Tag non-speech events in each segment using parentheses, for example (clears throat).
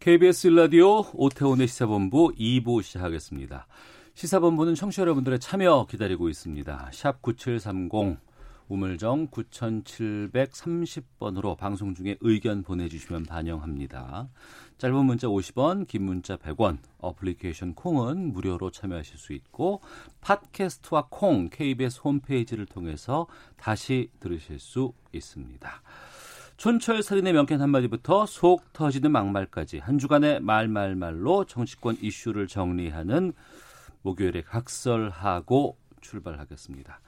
KBS 라디오 오태훈의 시사본부 2부 시작하겠습니다. 시사본부는 청취자 여러분들의 참여 기다리고 있습니다. 샵 9730 우물정 9730번으로 방송 중에 의견 보내주시면 반영합니다. 짧은 문자 50원, 긴 문자 100원, 어플리케이션 콩은 무료로 참여하실 수 있고 팟캐스트와 콩 KBS 홈페이지를 통해서 다시 들으실 수 있습니다. 촌철 살인의 명쾌한 한마디부터 속 터지는 막말까지 한 주간의 말말말로 정치권 이슈를 정리하는 목요일에 각설하고 출발하겠습니다.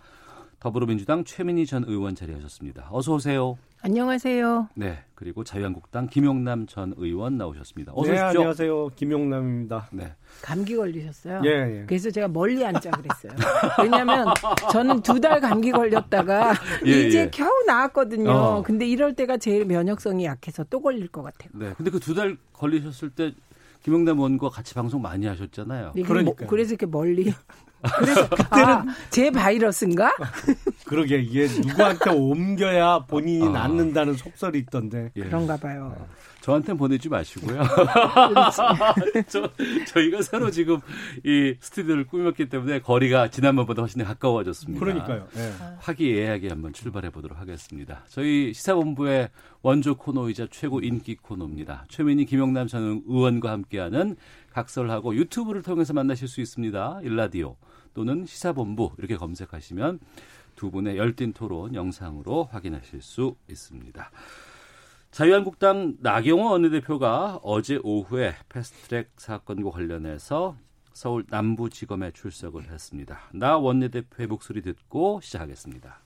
더불어민주당 최민희 전 의원 자리하셨습니다. 어서 오세요. 안녕하세요. 네, 그리고 자유한국당 김용남 전 의원 나오셨습니다. 어서 네, 오십시오. 안녕하세요. 김용남입니다. 네, 감기 걸리셨어요? 예, 예. 그래서 제가 멀리 앉자 그랬어요. 왜냐면 저는 두 달 감기 걸렸다가 (laughs) 예, 이제 예. 겨우 나았거든요. 어. 근데 이럴 때가 제일 면역성이 약해서 또 걸릴 것 같아요. 네. 근데 그 두 달 걸리셨을 때 김용남 의원과 같이 방송 많이 하셨잖아요. 이게 그러니까요. 뭐- 그래서 이렇게 멀리. 그래서 (laughs) 아, 제 바이러스인가? (laughs) 그러게 이게 누구한테 옮겨야 본인이 아. 낫는다는 속설이 있던데. 예. 그런가 봐요. 저한테 보내지 마시고요. (laughs) 저, 저희가 새로 지금 이 스튜디오를 꾸몄기 때문에 거리가 지난번보다 훨씬 가까워졌습니다. 그러니까요. 예. 화기애애하게 한번 출발해 보도록 하겠습니다. 저희 시사본부의 원조 코너이자 최고 인기 코너입니다. 최민희 김영남 전 의원과 함께하는 각설하고 유튜브를 통해서 만나실 수 있습니다. 일라디오 또는 시사본부 이렇게 검색하시면 두 분의 열띤 토론 영상으로 확인하실 수 있습니다. 자유한국당 나경원 원내대표가 어제 오후에 패스트트랙 사건과 관련해서 서울 남부지검에 출석을 했습니다. 나 원내대표의 목소리 듣고 시작하겠습니다.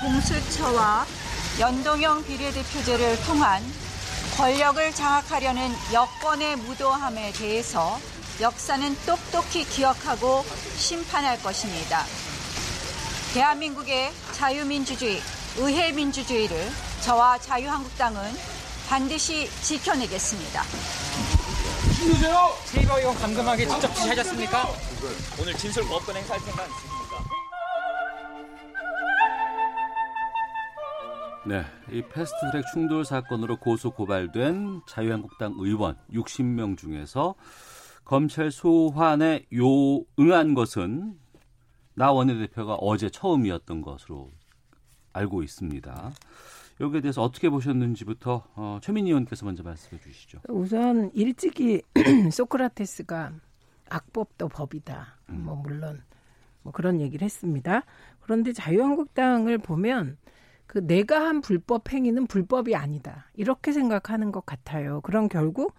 공수처와 연동형 비례대표제를 통한 권력을 장악하려는 여권의 무도함에 대해서 역사는 똑똑히 기억하고 심판할 것입니다. 대한민국의 자유민주주의, 의회민주주의를 저와 자유한국당은 반드시 지켜내겠습니다. 세이버 의원 감금하게 직접 지시하셨습니까? 오늘 진술 법권 행사할 생각 있으십니까? 네, 이 패스트트랙 충돌 사건으로 고소 고발된 자유한국당 의원 60명 중에서 검찰 소환에 요 응한 것은 나 원내대표가 어제 처음이었던 것으로 알고 있습니다. 여기에 대해서 어떻게 보셨는지부터 어, 최민희 의원께서 먼저 말씀해 주시죠. 우선 일찍이 (clears throat) 소크라테스가 악법도 법이다. 뭐 물론 뭐 그런 얘기를 했습니다. 그런데 자유한국당을 보면 그 내가 한 불법 행위는 불법이 아니다. 이렇게 생각하는 것 같아요. 그럼 결국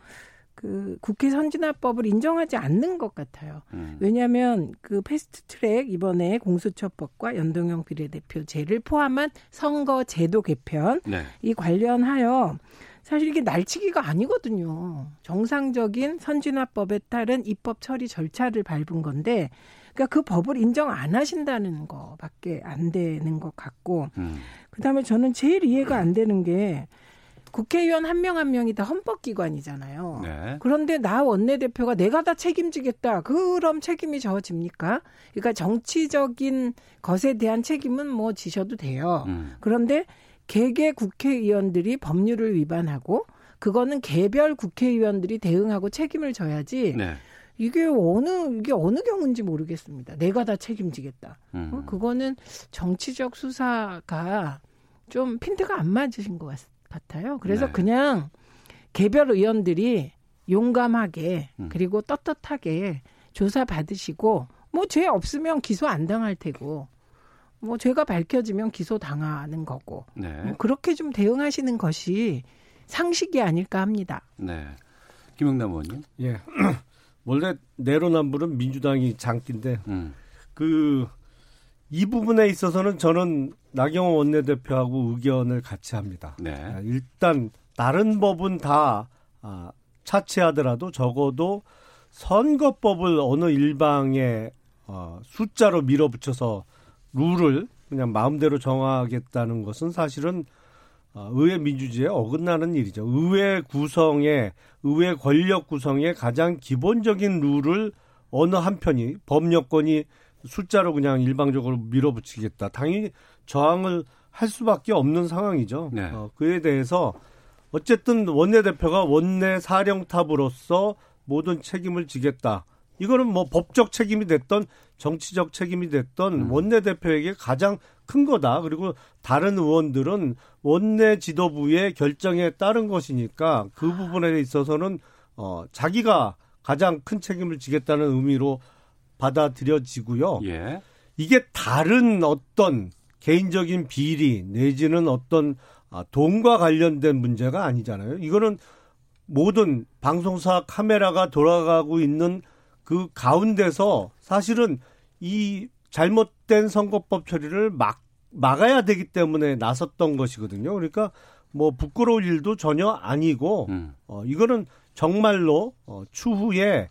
그 국회 선진화법을 인정하지 않는 것 같아요. 음. 왜냐하면 그 패스트트랙 이번에 공수처법과 연동형 비례대표제를 포함한 선거 제도 개편 네, 이 관련하여 사실 이게 날치기가 아니거든요. 정상적인 선진화법에 따른 입법 처리 절차를 밟은 건데, 그러니까 그 법을 인정 안 하신다는 거밖에 안 되는 것 같고, 음, 그다음에 저는 제일 이해가 안 되는 게 국회의원 한명한 명이 다 헌법기관이잖아요. 네, 그런데 나 원내대표가 내가 다 책임지겠다. 그럼 책임이 져집니까? 그러니까 정치적인 것에 대한 책임은 뭐 지셔도 돼요. 음, 그런데 개개 국회의원들이 법률을 위반하고 그거는 개별 국회의원들이 대응하고 책임을 져야지 네, 이게 어느 이게 어느 경우인지 모르겠습니다. 내가 다 책임지겠다. 음, 어, 그거는 정치적 수사가 좀 핀트가 안 맞으신 것 같, 같아요. 그래서 네. 그냥 개별 의원들이 용감하게 음. 그리고 떳떳하게 조사 받으시고 뭐 죄 없으면 기소 안 당할 테고 뭐 죄가 밝혀지면 기소 당하는 거고 네, 뭐 그렇게 좀 대응하시는 것이 상식이 아닐까 합니다. 네. 김영남 의원님. 예. (clears throat) 원래 내로남불은 민주당이 장기인데 음, 그 이 부분에 있어서는 저는 나경원 원내대표하고 의견을 같이 합니다. 네. 아, 일단 다른 법은 다 아, 차치하더라도 적어도 선거법을 어느 일방에 어, 숫자로 밀어붙여서 룰을 그냥 마음대로 정하겠다는 것은 사실은 어, 의회 민주주의에 어긋나는 일이죠. 의회 구성에 의회 권력 구성의 가장 기본적인 룰을 어느 한편이 법여권이 숫자로 그냥 일방적으로 밀어붙이겠다. 당연히 저항을 할 수밖에 없는 상황이죠. 네. 어, 그에 대해서 어쨌든 원내대표가 원내 사령탑으로서 모든 책임을 지겠다. 이거는 뭐 법적 책임이 됐던 정치적 책임이 됐던 음. 원내대표에게 가장 큰 거다. 그리고 다른 의원들은 원내 지도부의 결정에 따른 것이니까 그 부분에 있어서는 어 자기가 가장 큰 책임을 지겠다는 의미로 받아들여지고요. 예. 이게 다른 어떤 개인적인 비리 내지는 어떤 아, 돈과 관련된 문제가 아니잖아요. 이거는 모든 방송사 카메라가 돌아가고 있는 그 가운데서 사실은 이 잘못된 선거법 처리를 막 막아야 되기 때문에 나섰던 것이거든요. 그러니까 뭐 부끄러울 일도 전혀 아니고 음. 어 이거는 정말로 어 추후에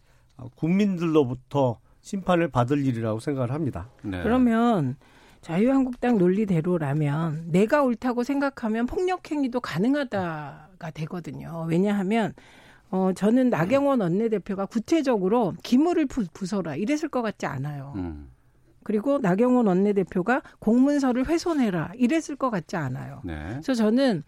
국민들로부터 심판을 받을 일이라고 생각을 합니다. 네. 그러면 자유한국당 논리대로라면 내가 옳다고 생각하면 폭력행위도 가능하다가 되거든요. 왜냐하면 어 저는 나경원 원내대표가 구체적으로 기물을 부, 부숴라 이랬을 것 같지 않아요. 음. 그리고 나경원 원내대표가 공문서를 훼손해라 이랬을 것 같지 않아요. 네. 그래서 저는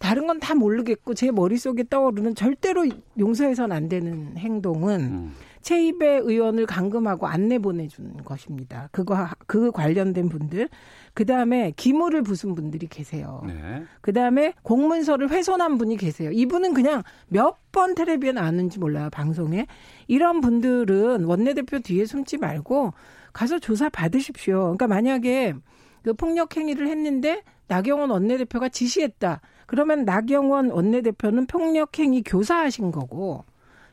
다른 건 다 모르겠고 제 머릿속에 떠오르는 절대로 용서해서는 안 되는 행동은 음. 최입의 의원을 감금하고 안내 보내준 것입니다. 그거 그 관련된 분들, 그 다음에 기물을 부순 분들이 계세요. 네. 그 다음에 공문서를 훼손한 분이 계세요. 이분은 그냥 몇 번 텔레비에 나왔는지 몰라요 방송에 이런 분들은 원내대표 뒤에 숨지 말고 가서 조사 받으십시오. 그러니까 만약에 그 폭력 행위를 했는데 나경원 원내대표가 지시했다. 그러면 나경원 원내대표는 폭력 행위 교사하신 거고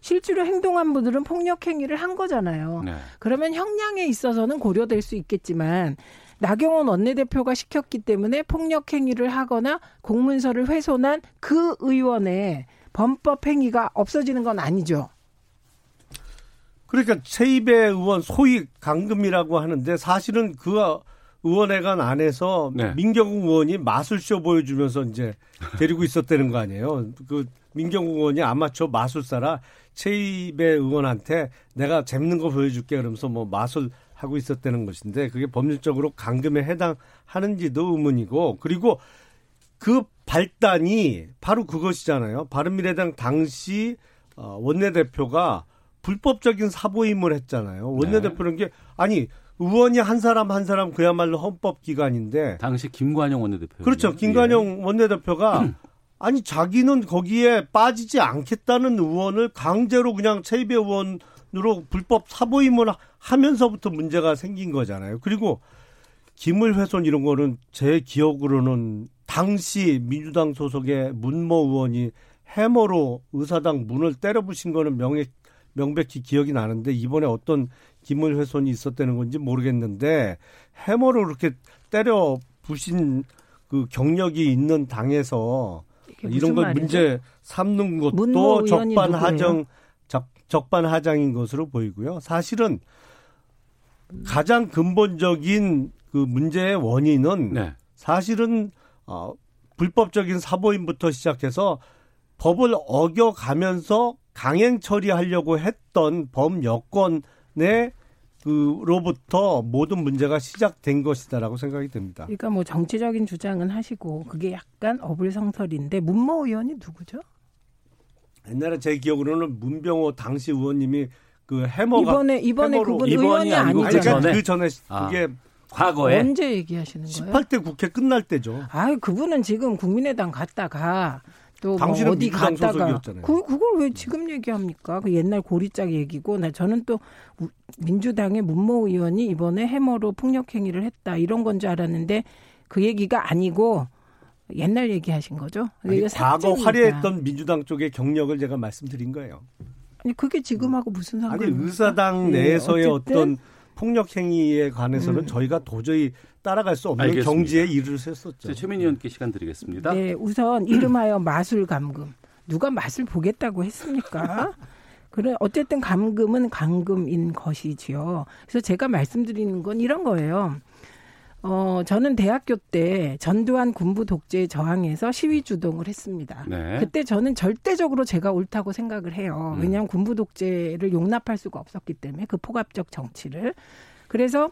실제로 행동한 분들은 폭력 행위를 한 거잖아요. 네. 그러면 형량에 있어서는 고려될 수 있겠지만 나경원 원내대표가 시켰기 때문에 폭력 행위를 하거나 공문서를 훼손한 그 의원의 범법 행위가 없어지는 건 아니죠. 그러니까 최입의 의원 소위 강금이라고 하는데 사실은 그 의원회관 안에서 네. 민경욱 의원이 마술쇼 보여주면서 이제 데리고 있었다는 거 아니에요. 그 민경욱 의원이 아마추어 마술사라 최입의 의원한테 내가 재밌는 거 보여줄게 그러면서 뭐 마술 하고 있었다는 것인데 그게 법률적으로 강금에 해당하는지도 의문이고 그리고 그 발단이 바로 그것이잖아요. 바른미래당 당시 어, 원내대표가 불법적인 사보임을 했잖아요. 원내대표는 게 아니 의원이 한 사람 한 사람 그야말로 헌법 기관인데 당시 김관영 원내대표. 그렇죠. 김관영 원내대표가 (clears throat) (clears throat) 아니 자기는 거기에 빠지지 않겠다는 의원을 강제로 그냥 최입의 의원으로 불법 사보임을 하면서부터 문제가 생긴 거잖아요. 그리고 기물 훼손 이런 거는 제 기억으로는 당시 민주당 소속의 문모 의원이 해머로 의사당 문을 때려 부신 거는 명예, 명백히 기억이 나는데 이번에 어떤 기물 훼손이 있었다는 건지 모르겠는데 해머로 그렇게 때려 부신 그 경력이 있는 당에서 이런 걸 말이죠? 문제 삼는 것도 의원이 적반하장 적, 적반하장인 것으로 보이고요. 사실은 가장 근본적인 그 문제의 원인은 네. 사실은 어 불법적인 사보임부터 시작해서 법을 어겨가면서 강행 처리하려고 했던 범 여건의 그 로부터 모든 문제가 시작된 것이다라고 생각이 듭니다. 그러니까 뭐 정치적인 주장은 하시고 그게 약간 어불성설인데 문모 의원이 누구죠? 옛날에 제 기억으로는 문병호 당시 의원님이 그 해머가 이번에 이번에 그분 이번이 의원이 아니고 아니. 그러니까 전에? 그 전에 아. 그게 과거에 언제 얘기하시는 거예요? 18대 국회 끝날 때죠. 아, 그분은 지금 국민의당 갔다가 또뭐 당신은 어디 갔다가. 그 그걸 왜 지금 얘기합니까? 그 옛날 고리짝 얘기고 나 저는 또 우- 민주당의 문모 의원이 이번에 해머로 폭력 행위를 했다 이런 건 줄 알았는데 그 얘기가 아니고 옛날 얘기하신 거죠? 아니, 과거. 화려했던 민주당 쪽의 경력을 제가 말씀드린 거예요. 아니 그게 지금하고 무슨 아니 상관입니까? 의사당 예, 내에서의 어쨌든 어떤 폭력 행위에 관해서는 음. 저희가 도저히 따라갈 수 없는 알겠습니다. 경지에 이르렀었죠. 최민희 의원께 시간 드리겠습니다. 네, 우선 이름하여 마술 감금. 누가 맛을 보겠다고 했습니까? (laughs) 그래 어쨌든 감금은 감금인 것이지요. 그래서 제가 말씀드리는 건 이런 거예요. 어, 저는 대학교 때 전두환 군부 독재에 저항해서 시위 주동을 했습니다. 네. 그때 저는 절대적으로 제가 옳다고 생각을 해요. 음. 왜냐하면 군부 독재를 용납할 수가 없었기 때문에 그 포갑적 정치를. 그래서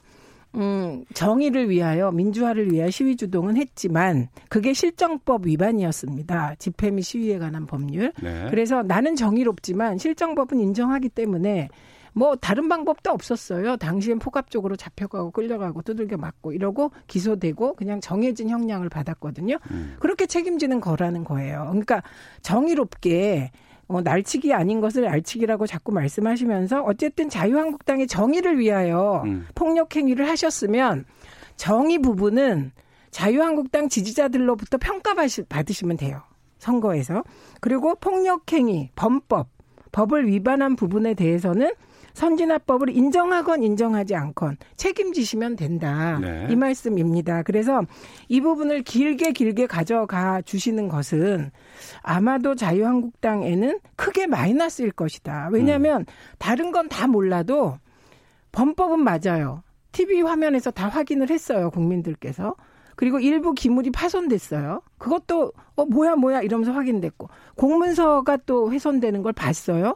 음, 정의를 위하여 민주화를 위하여 시위 주동은 했지만 그게 실정법 위반이었습니다. 집회 및 시위에 관한 법률. 네. 그래서 나는 정의롭지만 실정법은 인정하기 때문에 뭐 다른 방법도 없었어요. 당시엔 포갑적으로 잡혀가고 끌려가고 두들겨 맞고 이러고 기소되고 그냥 정해진 형량을 받았거든요. 음. 그렇게 책임지는 거라는 거예요. 그러니까 정의롭게 어, 날치기 아닌 것을 알치기라고 자꾸 말씀하시면서 어쨌든 자유한국당의 정의를 위하여 음. 폭력 행위를 하셨으면 정의 부분은 자유한국당 지지자들로부터 평가받으시면 돼요. 선거에서. 그리고 폭력 행위, 범법, 법을 위반한 부분에 대해서는 선진화법을 인정하건 인정하지 않건 책임지시면 된다. 네. 이 말씀입니다. 그래서 이 부분을 길게 길게 가져가 주시는 것은 아마도 자유한국당에는 크게 마이너스일 것이다. 왜냐하면 다른 건 다 몰라도 범법은 맞아요. TV 화면에서 다 확인을 했어요. 국민들께서. 그리고 일부 기물이 파손됐어요. 그것도 어 뭐야 뭐야 이러면서 확인됐고 공문서가 또 훼손되는 걸 봤어요.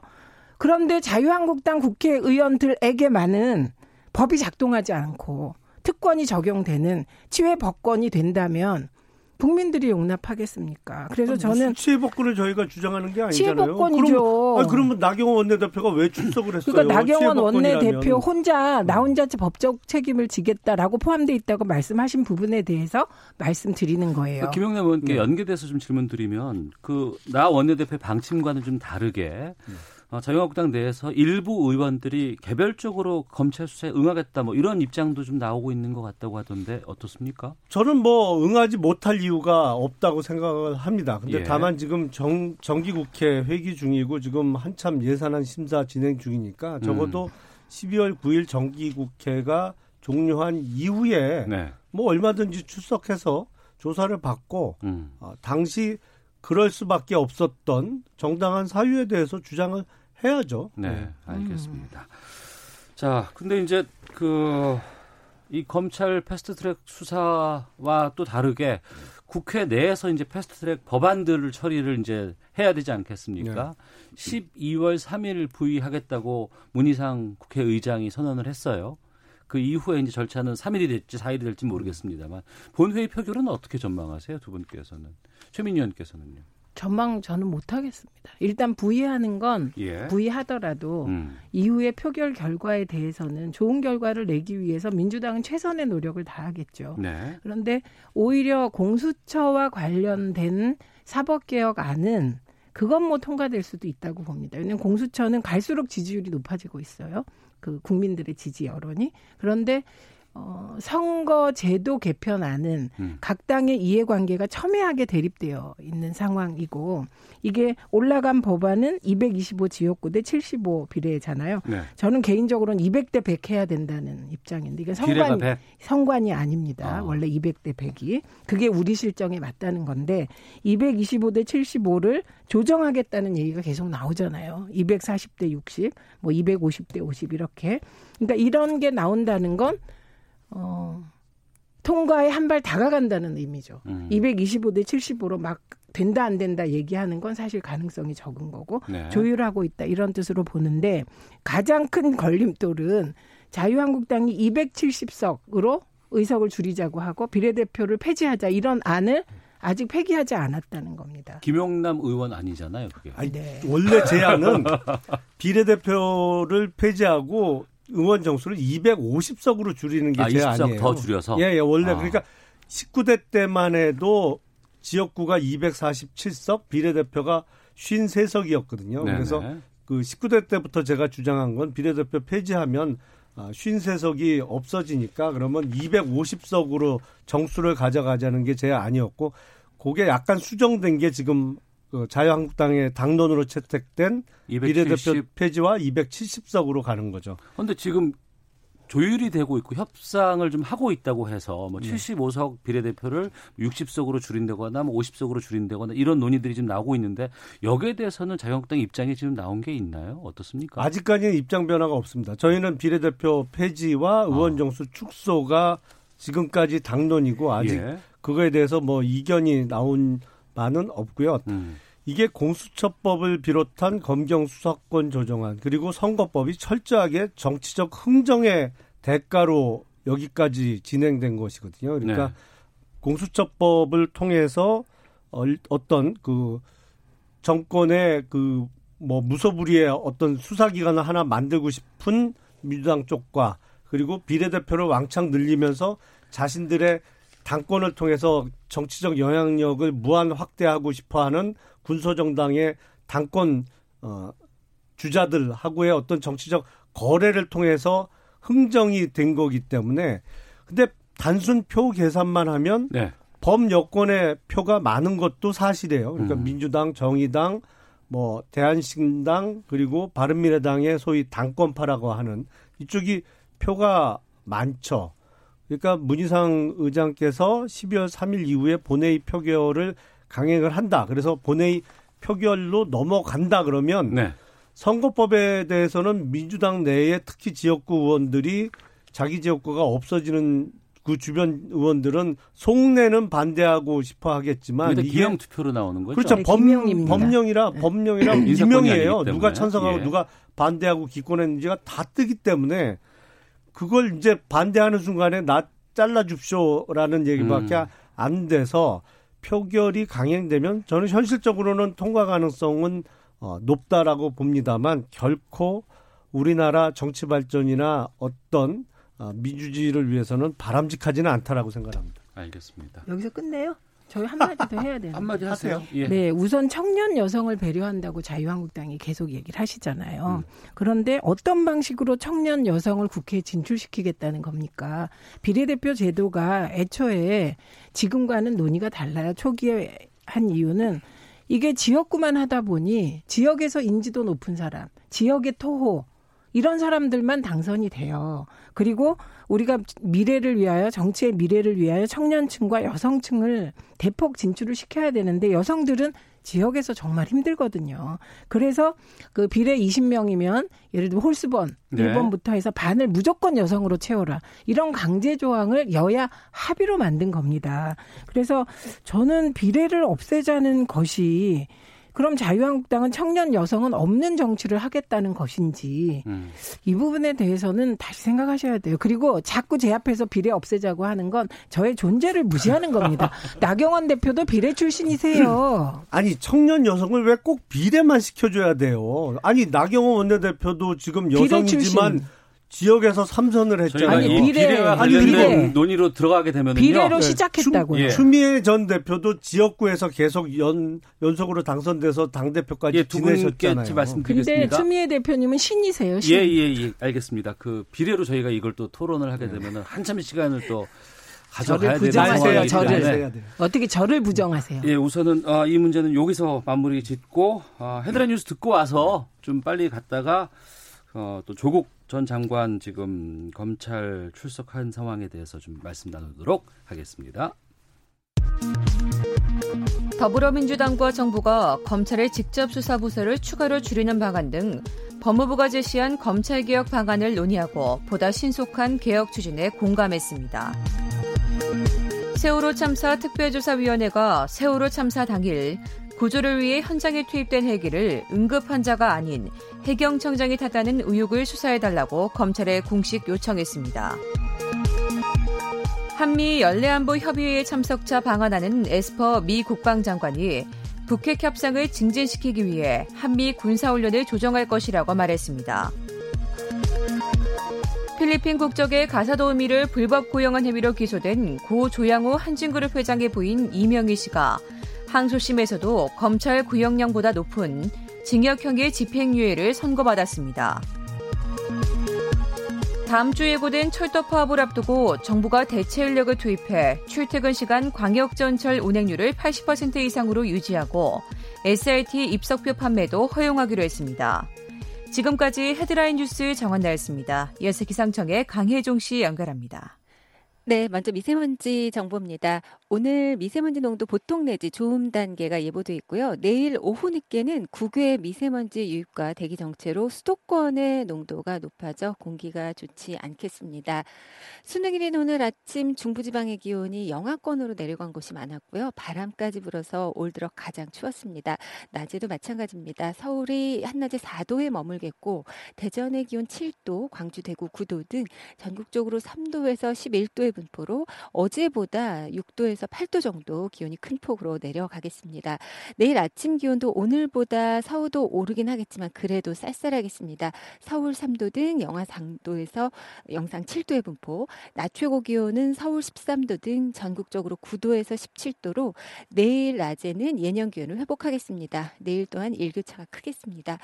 그런데 자유한국당 국회의원들에게만은 법이 작동하지 않고 특권이 적용되는 치외 법권이 된다면 국민들이 용납하겠습니까? 그래서 저는 치해 복권을 저희가 주장하는 게 아니잖아요. 복권이죠. 그럼, 그러면 나경원 원내대표가 왜 출석을 했어요? 그러니까 나경원. 원내대표 혼자 나 혼자 법적 책임을 지겠다라고 포함돼 있다고 말씀하신 부분에 대해서 말씀드리는 거예요. 그 김영남 의원께 네. 연계돼서 좀 질문 드리면 그 나 원내대표 방침과는 좀 다르게 어, 자유한국당 내에서 일부 의원들이 개별적으로 검찰 수사에 응하겠다 뭐 이런 입장도 좀 나오고 있는 것 같다고 하던데 어떻습니까? 저는 뭐 응하지 못할 이유가 없다고 생각을 합니다. 근데 예. 다만 지금 정, 정기국회 회기 중이고 지금 한참 예산안 심사 진행 중이니까 적어도 음. 12월 9일 정기국회가 종료한 이후에 네. 뭐 얼마든지 출석해서 조사를 받고 음. 어, 당시 그럴 수밖에 없었던 정당한 사유에 대해서 주장을 해야죠. 네, 알겠습니다. 자, 근데 이제 그 이 검찰 패스트트랙 수사와 또 다르게 국회 내에서 이제 패스트트랙 법안들을 처리를 이제 해야 되지 않겠습니까? 12월 3일 부의하겠다고 문희상 국회의장이 선언을 했어요. 그 이후에 이제 절차는 3일이 될지 4일이 될지 모르겠습니다만 본회의 표결은 어떻게 전망하세요, 두 분께서는? 최민희 의원께서는요? 전망 저는 못 하겠습니다. 일단 부의하는 건 예. 부의하더라도 음. 이후의 표결 결과에 대해서는 좋은 결과를 내기 위해서 민주당은 최선의 노력을 다하겠죠. 네. 그런데 오히려 공수처와 관련된 사법개혁안은 그건 뭐 통과될 수도 있다고 봅니다. 왜냐하면 공수처는 갈수록 지지율이 높아지고 있어요. 그 국민들의 지지 여론이. 그런데 어, 선거제도 개편안은 음. 각 당의 이해관계가 첨예하게 대립되어 있는 상황이고 이게 올라간 법안은 225 지역구 대 75 비례잖아요. 네. 저는 개인적으로는 200대 100 해야 된다는 입장인데 이게 선관 100. 성관이 아닙니다. 아. 원래 200대 100이. 그게 우리 실정에 맞다는 건데 225대 75를 조정하겠다는 얘기가 계속 나오잖아요. 240대 60, 뭐 250대 50 이렇게. 그러니까 이런 게 나온다는 건 어, 통과에 한 발 다가간다는 의미죠. 음. 225대 75로 막 된다 안 된다 얘기하는 건 사실 가능성이 적은 거고 네. 조율하고 있다 이런 뜻으로 보는데 가장 큰 걸림돌은 자유한국당이 270석으로 의석을 줄이자고 하고 비례대표를 폐지하자 이런 안을 아직 폐기하지 않았다는 겁니다. 김용남 의원 아니잖아요, 그게. 아니, 네. 원래 제안은 비례대표를 폐지하고 의원 정수를 250석으로 줄이는 게 아, 20석 제안이에요. 더 줄여서? 예, 예. 원래 아. 그러니까 19대 때만 해도 지역구가 247석, 비례대표가 53석이었거든요. 네네. 그래서 그 19대 때부터 제가 주장한 건 비례대표 폐지하면 아, 53석이 없어지니까 그러면 250석으로 정수를 가져가자는 게 제 아니었고 그게 약간 수정된 게 지금 그 자유한국당의 당론으로 채택된 270. 비례대표 폐지와 270석으로 가는 거죠. 근데 지금 조율이 되고 있고 협상을 좀 하고 있다고 해서 뭐 75석 비례대표를 60석으로 줄인다거나 뭐 50석으로 줄인다거나 이런 논의들이 지금 나오고 있는데 여기에 대해서는 자유한국당 입장이 지금 나온 게 있나요? 어떻습니까? 아직까지는 입장 변화가 없습니다. 저희는 비례대표 폐지와 의원 정수 축소가 지금까지 당론이고 아직 예. 그거에 대해서 뭐 이견이 나온 바는 없고요. 음. 이게 공수처법을 비롯한 검경 수사권 조정안 그리고 선거법이 철저하게 정치적 흥정의 대가로 여기까지 진행된 것이거든요. 그러니까 네. 공수처법을 통해서 어- 어떤 그 정권의 그 뭐 무소불위의 어떤 수사기관을 하나 만들고 싶은 민주당 쪽과 그리고 비례대표를 왕창 늘리면서 자신들의 당권을 통해서 정치적 영향력을 무한 확대하고 싶어하는 군소정당의 당권 어, 주자들하고의 어떤 정치적 거래를 통해서 흥정이 된 거기 때문에 근데 단순 표 계산만 하면 네. 범 여권의 표가 많은 것도 사실이에요. 그러니까 음. 민주당, 정의당, 뭐 대한신당 그리고 바른미래당의 소위 당권파라고 하는 이쪽이 표가 많죠. 그러니까 문희상 의장께서 12월 3일 이후에 본회의 표결을 강행을 한다. 그래서 본회의 표결로 넘어간다 그러면 네. 선거법에 대해서는 민주당 내에 특히 지역구 의원들이 자기 지역구가 없어지는 그 주변 의원들은 속내는 반대하고 싶어 하겠지만 이게 기명 투표로 나오는 거죠. 그렇죠. 네, 범, 기명입니다. 법령이라 법령이라 인사권이 유명이에요. 아니기 누가. 찬성하고 예. 누가 반대하고 기권했는지가 다 뜨기 때문에 그걸 이제 반대하는 순간에 나 잘라 줍쇼라는 얘기밖에 음. 안 돼서 표결이 강행되면 저는 현실적으로는 통과 가능성은 어, 높다라고 봅니다만 결코 우리나라 정치 발전이나 어떤 어, 민주주의를 위해서는 바람직하지는 않다라고 생각합니다. 알겠습니다. 여기서 끝내요? 저희 한마디 더 해야 돼요. 한마디 하세요. 예. 네, 우선 청년 여성을 배려한다고 자유한국당이 계속 얘기를 하시잖아요. 음. 그런데 어떤 방식으로 청년 여성을 국회에 진출시키겠다는 겁니까? 비례대표 제도가 애초에 지금과는 논의가 달라요. 초기에 한 이유는 이게 지역구만 하다 보니 지역에서 인지도 높은 사람, 지역의 토호, 이런 사람들만 당선이 돼요. 그리고 우리가 미래를 위하여 정치의 미래를 위하여 청년층과 여성층을 대폭 진출을 시켜야 되는데 여성들은 지역에서 정말 힘들거든요. 그래서 그 비례 20명이면 예를 들어 홀수번 네. 1번부터 해서 반을 무조건 여성으로 채워라. 이런 강제 조항을 여야 합의로 만든 겁니다. 그래서 저는 비례를 없애자는 것이 그럼 자유한국당은 청년 여성은 없는 정치를 하겠다는 것인지 음. 이 부분에 대해서는 다시 생각하셔야 돼요. 그리고 자꾸 제 앞에서 비례 없애자고 하는 건 저의 존재를 무시하는 겁니다. (laughs) 나경원 대표도 비례 출신이세요. (laughs) 아니 청년 여성을 왜 꼭 비례만 시켜줘야 돼요? 아니 나경원 원내대표도 지금 여성이지만 출신. 지역에서 삼선을 했잖아요. 아니, 이 비례, 비례와 아니, 관련된 비례. 논의로 들어가게 되면은요. 비례로 네. 시작했다고요. 예. 추미애 전 대표도 지역구에서 계속 연 연속으로 당선돼서 당 대표까지 예, 지내셨잖아요. 말씀드리겠습니다. 근데 추미애 대표님은 신이세요. 신. 예, 예, 예. 알겠습니다. 그 비례로 저희가 이걸 또 토론을 하게 되면 은 한참 시간을 또 가져가야 저를 되는 부정하세요, 저를. 해야 돼요. 어떻게 저를 부정하세요? 예, 우선은 아, 이 문제는 여기서 마무리 짓고 아, 헤드라인 뉴스 듣고 와서 좀 빨리 갔다가 어, 또 조국 전 장관 지금 검찰 출석한 상황에 대해서 좀 말씀 나누도록 하겠습니다. 더불어민주당과 정부가 검찰의 직접 수사 부서를 추가로 줄이는 방안 등 법무부가 제시한 검찰 개혁 방안을 논의하고 보다 신속한 개혁 추진에 공감했습니다. 세월호 참사 특별조사위원회가 세월호 참사 당일 구조를 위해 현장에 투입된 헬기를 응급 환자가 아닌 해경청장이 탔다는 의혹을 수사해달라고 검찰에 공식 요청했습니다. 한미 연례안보 협의회의 참석자 방한하는 에스퍼 미 국방장관이 북핵 협상을 증진시키기 위해 한미 군사훈련을 조정할 것이라고 말했습니다. 필리핀 국적의 가사 도우미를 불법 고용한 혐의로 기소된 고 조양호 한진그룹 회장의 부인 이명희 씨가 항소심에서도 검찰 구형량보다 높은 징역형의 집행유예를 선고받았습니다. 다음 주 예고된 철도 파업을 앞두고 정부가 대체 인력을 투입해 출퇴근 시간 광역전철 운행률을 80% 이상으로 유지하고 SRT 입석표 판매도 허용하기로 했습니다. 지금까지 헤드라인 뉴스 정원 나였습니다. 이어서 기상청의 강혜종 씨 연결합니다. 네, 먼저 미세먼지 정보입니다. 오늘 미세먼지 농도 보통 내지 좋음 단계가 예보돼 있고요. 내일 오후 늦게는 국외 미세먼지 유입과 대기 정체로 수도권의 농도가 높아져 공기가 좋지 않겠습니다. 수능일인 오늘 아침 중부지방의 기온이 영하권으로 내려간 곳이 많았고요. 바람까지 불어서 올 들어 가장 추웠습니다. 낮에도 마찬가지입니다. 서울이 한낮에 4도에 머물겠고 대전의 기온 7도, 광주, 대구 9도 등 전국적으로 3도에서 11도의 분포로 어제보다 6도에서 8도 정도 기온이 큰 폭으로 내려가겠습니다. 내일 아침 기온도 오늘보다 4, 5도 오르긴 하겠지만 그래도 쌀쌀하겠습니다. 서울 3도 등 영하 3도에서 영상 7도의 분포, 낮 최고 기온은 서울 13도 등 전국적으로 9도에서 17도로 내일 낮에는 예년 기온을 회복하겠습니다. 내일 또한 일교차가 크겠습니다.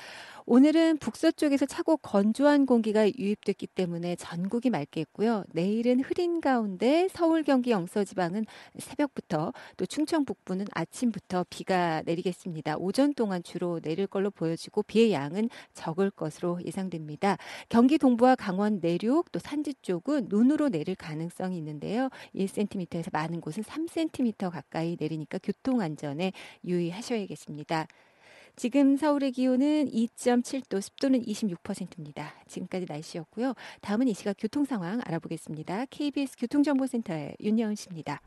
오늘은 북서쪽에서 차고 건조한 공기가 유입됐기 때문에 전국이 맑겠고요. 내일은 흐린 가운데 서울, 경기, 영서 지방은 새벽부터 또 충청 북부는 아침부터 비가 내리겠습니다. 오전 동안 주로 내릴 걸로 보여지고 비의 양은 적을 것으로 예상됩니다. 경기 동부와 강원 내륙 또 산지 쪽은 눈으로 내릴 가능성이 있는데요. 1cm에서 많은 곳은 3cm 가까이 내리니까 교통 안전에 유의하셔야겠습니다. 지금 서울의 기온은 2.7도, 습도는 26%입니다. 지금까지 날씨였고요. 다음은 이 시각 교통 상황 알아보겠습니다. KBS 교통정보센터의 윤여은 씨입니다.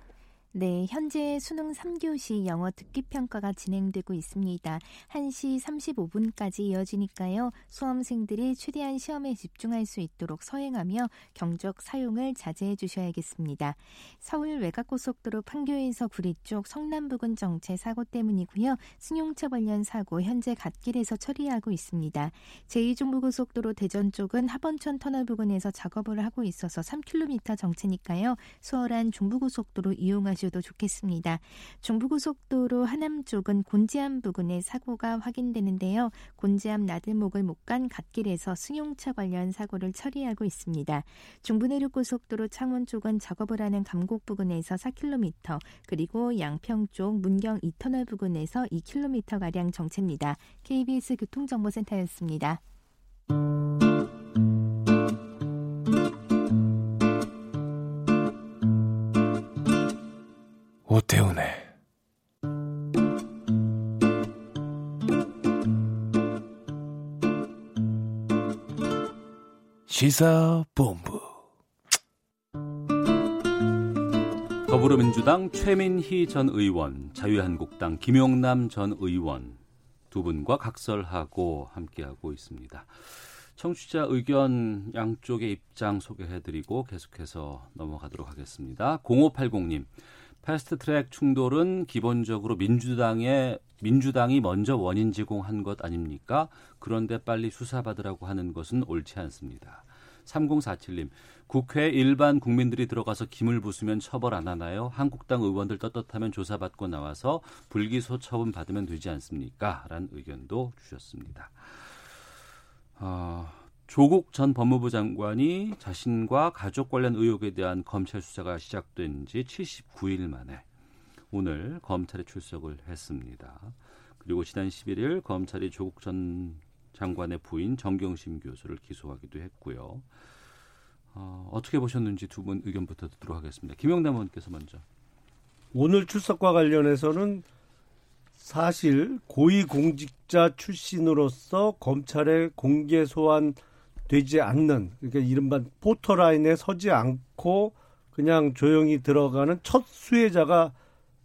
네, 현재 수능 3교시 영어 듣기 평가가 진행되고 있습니다. 1시 35분까지 이어지니까요. 수험생들이 최대한 시험에 집중할 수 있도록 서행하며 경적 사용을 자제해 주셔야겠습니다. 서울 외곽고속도로 판교에서 구리 쪽 성남 부근 정체 사고 때문이고요. 승용차 관련 사고 현재 갓길에서 처리하고 있습니다. 제2중부고속도로 대전 쪽은 하번천 터널 부근에서 작업을 하고 있어서 3km 정체니까요. 수월한 중부고속도로 이용하시 주셔도 좋겠습니다. 중부고속도로 하남 쪽은 곤지암 부근에 사고가 확인되는데요. 곤지암 나들목을 못 간 갓길에서 승용차 관련 사고를 처리하고 있습니다. 중부내륙고속도로 창원 쪽은 작업을 하는 감곡 부근에서 4km, 그리고 양평 쪽 문경 2터널 부근에서 2km가량 정체입니다. KBS 교통정보센터였습니다. 오태훈의 시사본부 더불어민주당 최민희 전 의원, 자유한국당 김용남 전 의원 두 분과 각설하고 함께하고 있습니다. 청취자 의견 양쪽의 입장 소개해드리고 계속해서 넘어가도록 하겠습니다. 0580님, 패스트트랙 충돌은 기본적으로 민주당의 민주당이 먼저 원인 제공한 것 아닙니까? 그런데 빨리 수사받으라고 하는 것은 옳지 않습니다. 3047님, 국회 일반 국민들이 들어가서 김을 부수면 처벌 안 하나요? 한국당 의원들 떳떳하면 조사받고 나와서 불기소 처분 받으면 되지 않습니까? 라는 의견도 주셨습니다. 어, 조국 전 법무부 장관이 자신과 가족 관련 의혹에 대한 검찰 수사가 시작된 지 79일 만에 오늘 검찰에 출석을 했습니다. 그리고 지난 11일 검찰이 조국 전 장관의 부인 정경심 교수를 기소하기도 했고요. 어, 어떻게 보셨는지 두 분 의견부터 듣도록 하겠습니다. 김영남 의원께서 먼저. 오늘 출석과 관련해서는 사실 고위공직자 출신으로서 검찰에 공개 소환 되지 않는 그러니까 이른바 포터라인에 서지 않고 그냥 조용히 들어가는 첫 수혜자가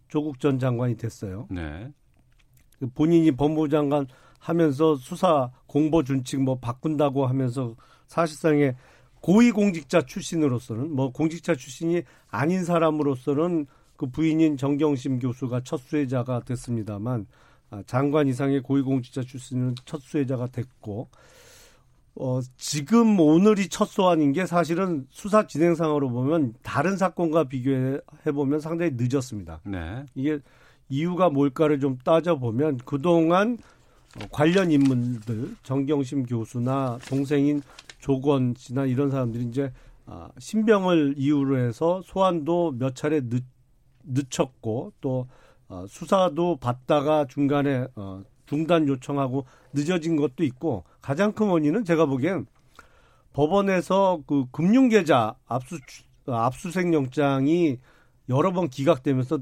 조국 전 장관이 됐어요. 네. 본인이 법무부 장관 하면서 수사 공보 준칙 뭐 바꾼다고 하면서 사실상의 고위공직자 출신으로서는 뭐 공직자 출신이 아닌 사람으로서는 그 부인인 정경심 교수가 첫 수혜자가 됐습니다만 아, 장관 이상의 고위공직자 출신은 첫 수혜자가 됐고 어, 지금 오늘이 첫 소환인 게 사실은 수사 진행상으로 보면 다른 사건과 비교해 보면 상당히 늦었습니다. 네. 이게 이유가 뭘까를 좀 따져보면 그동안 관련 인물들 정경심 교수나 동생인 조건 씨나 이런 사람들이 이제 아, 신병을 이유로 해서 소환도 몇 차례 늦, 늦췄고 또 어, 수사도 받다가 중간에 어, 중단 요청하고 늦어진 것도 있고 가장 큰 원인은 제가 보기엔 법원에서 그 금융계좌 압수 압수수색 영장이 여러 번 기각되면서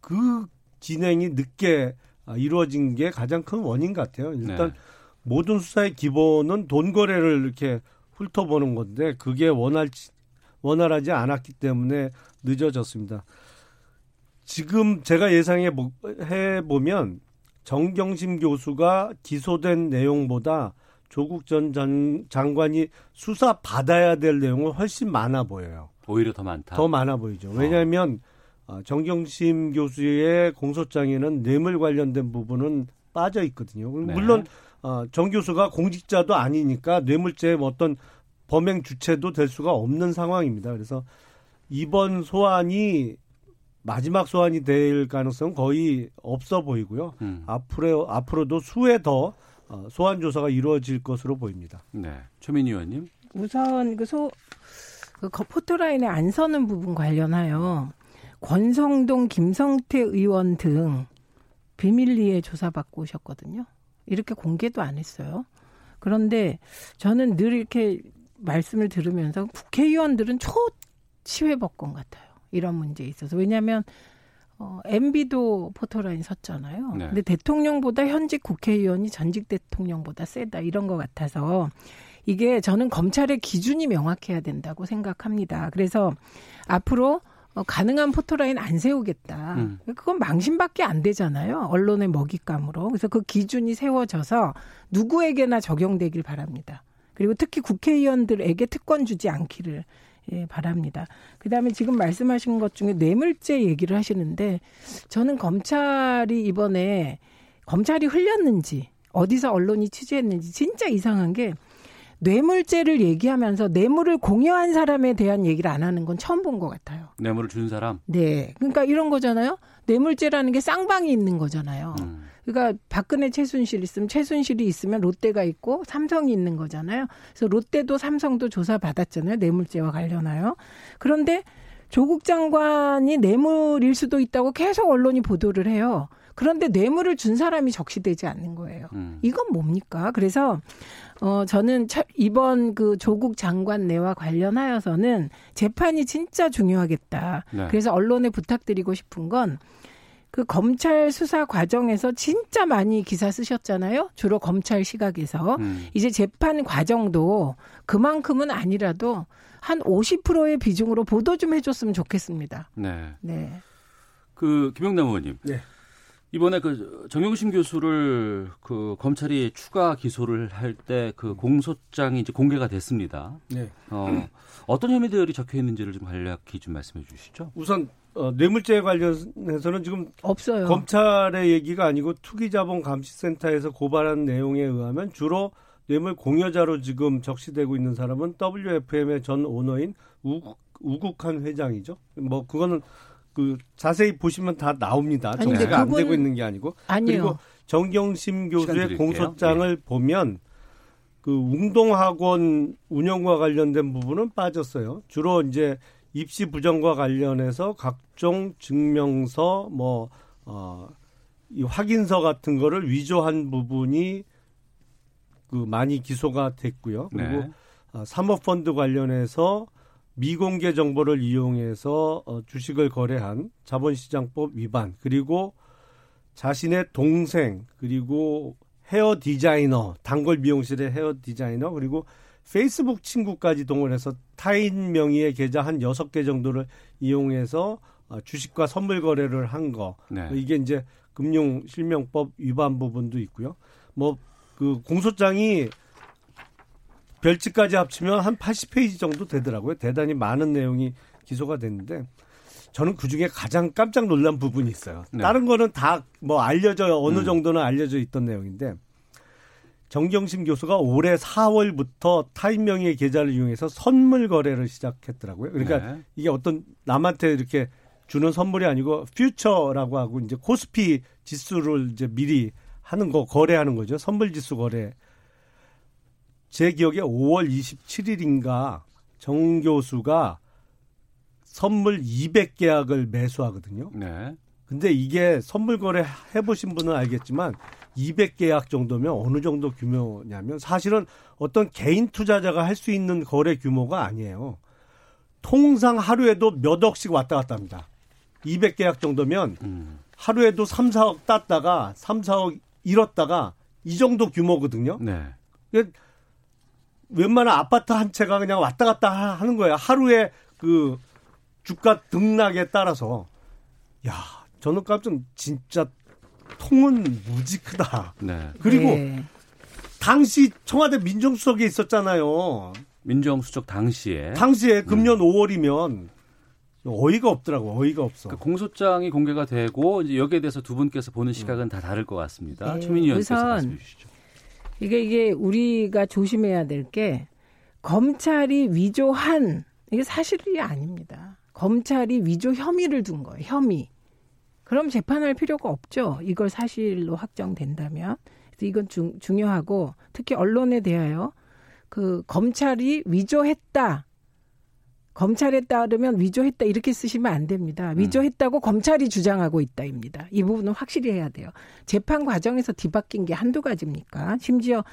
그 진행이 늦게 이루어진 게 가장 큰 원인 같아요. 일단 네. 모든 수사의 기본은 돈 거래를 이렇게 훑어보는 건데 그게 원할 원활하지 않았기 때문에 늦어졌습니다. 지금 제가 예상해 보면 정경심 교수가 기소된 내용보다 조국 전 장, 장관이 수사 받아야 될 내용은 훨씬 많아 보여요. 오히려 더 많다. 더 많아 보이죠. 왜냐하면 어. 정경심 교수의 공소장에는 뇌물 관련된 부분은 빠져 있거든요. 네. 물론 어, 정 교수가 공직자도 아니니까 뇌물죄의 어떤 범행 주체도 될 수가 없는 상황입니다. 그래서 이번 소환이 마지막 소환이 될 가능성은 거의 없어 보이고요. 음. 앞으로 앞으로도 수회 더 어, 소환 조사가 이루어질 것으로 보입니다. 네, 최민희 의원님. 우선 그 소 그 포토라인에 안 서는 부분 관련하여 권성동, 김성태 의원 등 비밀리에 조사받고 오셨거든요. 이렇게 공개도 안 했어요. 그런데 저는 늘 이렇게 말씀을 들으면서 국회의원들은 초치회법권 같아요. 이런 문제에 있어서. 왜냐하면 어, MB도 포토라인 섰잖아요. 네. 근데 대통령보다 현직 국회의원이 전직 대통령보다 세다 이런 것 같아서 이게 저는 검찰의 기준이 명확해야 된다고 생각합니다. 그래서 앞으로 어, 가능한 포토라인 안 세우겠다. 음. 그건 망신밖에 안 되잖아요. 언론의 먹잇감으로. 그래서 그 기준이 세워져서 누구에게나 적용되길 바랍니다. 그리고 특히 국회의원들에게 특권 주지 않기를 예, 바랍니다. 그 다음에 지금 말씀하신 것 중에 뇌물죄 얘기를 하시는데 저는 검찰이 이번에 검찰이 흘렸는지 어디서 언론이 취재했는지 진짜 이상한 게 뇌물죄를 얘기하면서 뇌물을 공여한 사람에 대한 얘기를 안 하는 건 처음 본 것 같아요. 뇌물을 준 사람? 네. 그러니까 이런 거잖아요. 뇌물죄라는 게 쌍방이 있는 거잖아요. 음. 그러니까 박근혜 최순실 있으면 최순실이 있으면 롯데가 있고 삼성이 있는 거잖아요. 그래서 롯데도 삼성도 조사 받았잖아요. 뇌물죄와 관련하여. 그런데 조국 장관이 뇌물일 수도 있다고 계속 언론이 보도를 해요. 그런데 뇌물을 준 사람이 적시되지 않는 거예요. 음. 이건 뭡니까? 그래서 어 저는 이번 그 조국 장관 내와 관련하여서는 재판이 진짜 중요하겠다. 네. 그래서 언론에 부탁드리고 싶은 건 그 검찰 수사 과정에서 진짜 많이 기사 쓰셨잖아요. 주로 검찰 시각에서. 음. 이제 재판 과정도 그만큼은 아니라도 한 50%의 비중으로 보도 좀 해줬으면 좋겠습니다. 네. 네. 그 김영남 의원님. 네. 이번에 그 정용심 교수를 그 검찰이 추가 기소를 할 때 그 공소장이 이제 공개가 됐습니다. 네. 어, 어떤 혐의들이 적혀 있는지를 좀 간략히 좀 말씀해 주시죠. 우선 어, 뇌물죄 관련해서는 지금 없어요. 검찰의 얘기가 아니고 투기자본감시센터에서 고발한 내용에 의하면 주로 뇌물 공여자로 지금 적시되고 있는 사람은 WFM의 전 오너인 우국, 우국한 회장이죠. 뭐 그거는 그 자세히 보시면 다 나옵니다. 아니, 정리가 안 되고 있는 게 아니고 아니요. 그리고 정경심 교수의 공소장을 네. 보면 그 웅동학원 운영과 관련된 부분은 빠졌어요. 주로 이제 입시 부정과 관련해서 각종 증명서 뭐 어, 이 확인서 같은 거를 위조한 부분이 그 많이 기소가 됐고요. 그리고 네. 어, 사모펀드 관련해서 미공개 정보를 이용해서 어, 주식을 거래한 자본시장법 위반 그리고 자신의 동생 그리고 헤어 디자이너 단골 미용실의 헤어 디자이너 그리고 페이스북 친구까지 동원해서 타인 명의의 계좌 한 여섯 개 정도를 이용해서 어, 주식과 선물 거래를 한 거. 네. 이게 이제 금융 실명법 위반 부분도 있고요. 뭐 그 공소장이 별지까지 합치면 한 80페이지 정도 되더라고요. 대단히 많은 내용이 기소가 됐는데 저는 그 중에 가장 깜짝 놀란 부분이 있어요. 네. 다른 거는 다 뭐 알려져 어느 음. 정도는 알려져 있던 내용인데 정경심 교수가 올해 4월부터 타인 명의의 계좌를 이용해서 선물 거래를 시작했더라고요. 그러니까 네. 이게 어떤 남한테 이렇게 주는 선물이 아니고 퓨처라고 하고 이제 코스피 지수를 이제 미리 하는 거 거래하는 거죠. 선물 지수 거래. 제 기억에 5월 27일인가 정 교수가 선물 200계약을 매수하거든요. 네. 근데 이게 선물 거래 해보신 분은 알겠지만 200계약 정도면 어느 정도 규모냐면 사실은 어떤 개인 투자자가 할 수 있는 거래 규모가 아니에요. 통상 하루에도 몇 억씩 왔다 갔다 합니다. 200계약 정도면 음. 하루에도 3, 4억 땄다가 3, 4억 잃었다가 이 정도 규모거든요. 네. 웬만한 아파트 한 채가 그냥 왔다 갔다 하- 하는 거예요. 하루에 그 주가 등락에 따라서 야 저는 깜짝 진짜 통은 무지 크다. 네. 그리고 네. 당시 청와대 민정수석에 있었잖아요. 민정수석 당시에 당시에 음. 금년 5월이면 어이가 없더라고. 어이가 없어. 그 공소장이 공개가 되고 이제 여기에 대해서 두 분께서 보는 시각은 다 다를 것 같습니다. 네, 최민희 의원께서 우선 말씀해 주시죠. 이게 이게 우리가 조심해야 될 게 검찰이 위조한 이게 사실이 아닙니다. 검찰이 위조 혐의를 둔 거예요. 혐의. 그럼 재판할 필요가 없죠. 이걸 사실로 확정된다면. 그래서 이건 중, 중요하고 특히 언론에 대하여 그 검찰이 위조했다. 검찰에 따르면 위조했다 이렇게 쓰시면 안 됩니다. 위조했다고 검찰이 주장하고 있다입니다. 이 부분은 확실히 해야 돼요. 재판 과정에서 뒤바뀐 게 한두 가지입니까? 심지어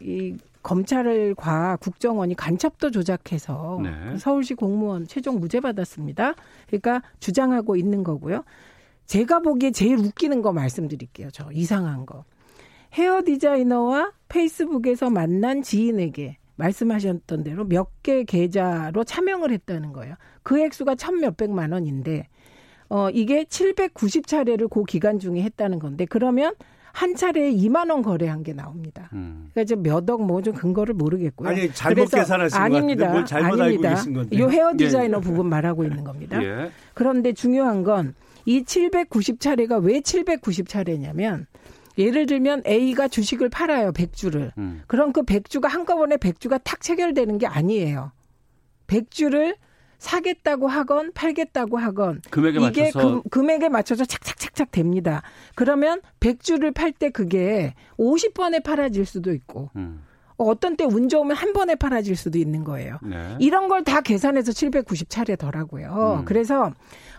이 검찰과 국정원이 간첩도 조작해서 네. 서울시 공무원 최종 무죄 받았습니다. 그러니까 주장하고 있는 거고요. 제가 보기에 제일 웃기는 거 말씀드릴게요. 저 이상한 거. 헤어 디자이너와 페이스북에서 만난 지인에게 말씀하셨던 대로 몇 개 계좌로 차명을 했다는 거예요. 그 액수가 천 몇백만 원인데 어 이게 790차례를 그 기간 중에 했다는 건데 그러면 한 차례에 2만 원 거래한 게 나옵니다. 음. 그러니까 이제 몇억 뭐 좀 근거를 모르겠고요. 아니, 잘못 그래서 계산하신 것 아닙니다. 뭘 잘못 알고 아닙니다. 계신 건데. 요 헤어 예. 디자이너 부분 말하고 있는 겁니다. (laughs) 예. 그런데 중요한 건 이 790차례가 왜 790차례냐면 예를 들면 A가 주식을 팔아요. 100주를. 음. 그럼 그 100주가 한꺼번에 100주가 탁 체결되는 게 아니에요. 100주를 사겠다고 하건 팔겠다고 하건 금액에 이게 맞춰서 금, 금액에 맞춰서 착착착착 됩니다. 그러면 100주를 팔 때 그게 50번에 팔아질 수도 있고 음. 어떤 때 운 좋으면 한 번에 팔아질 수도 있는 거예요. 네. 이런 걸 다 계산해서 790차례더라고요. 음. 그래서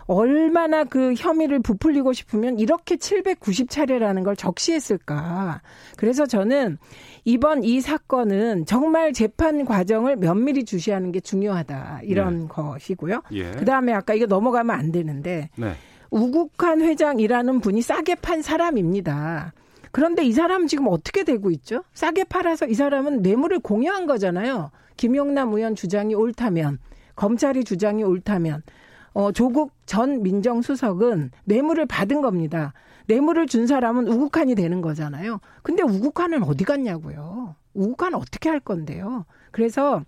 얼마나 그 혐의를 부풀리고 싶으면 이렇게 790차례라는 걸 적시했을까. 그래서 저는 이번 이 사건은 정말 재판 과정을 면밀히 주시하는 게 중요하다. 이런 네. 것이고요. 예. 그 다음에 아까 이거 넘어가면 안 되는데 네. 우국한 회장이라는 분이 싸게 판 사람입니다. 그런데 이 사람 지금 어떻게 되고 있죠? 싸게 팔아서 이 사람은 뇌물을 공여한 거잖아요. 김용남 의원 주장이 옳다면, 검찰이 주장이 옳다면, 어, 조국 전 민정수석은 뇌물을 받은 겁니다. 뇌물을 준 사람은 우국한이 되는 거잖아요. 근데 우국한은 어디 갔냐고요. 우국한 어떻게 할 건데요. 그래서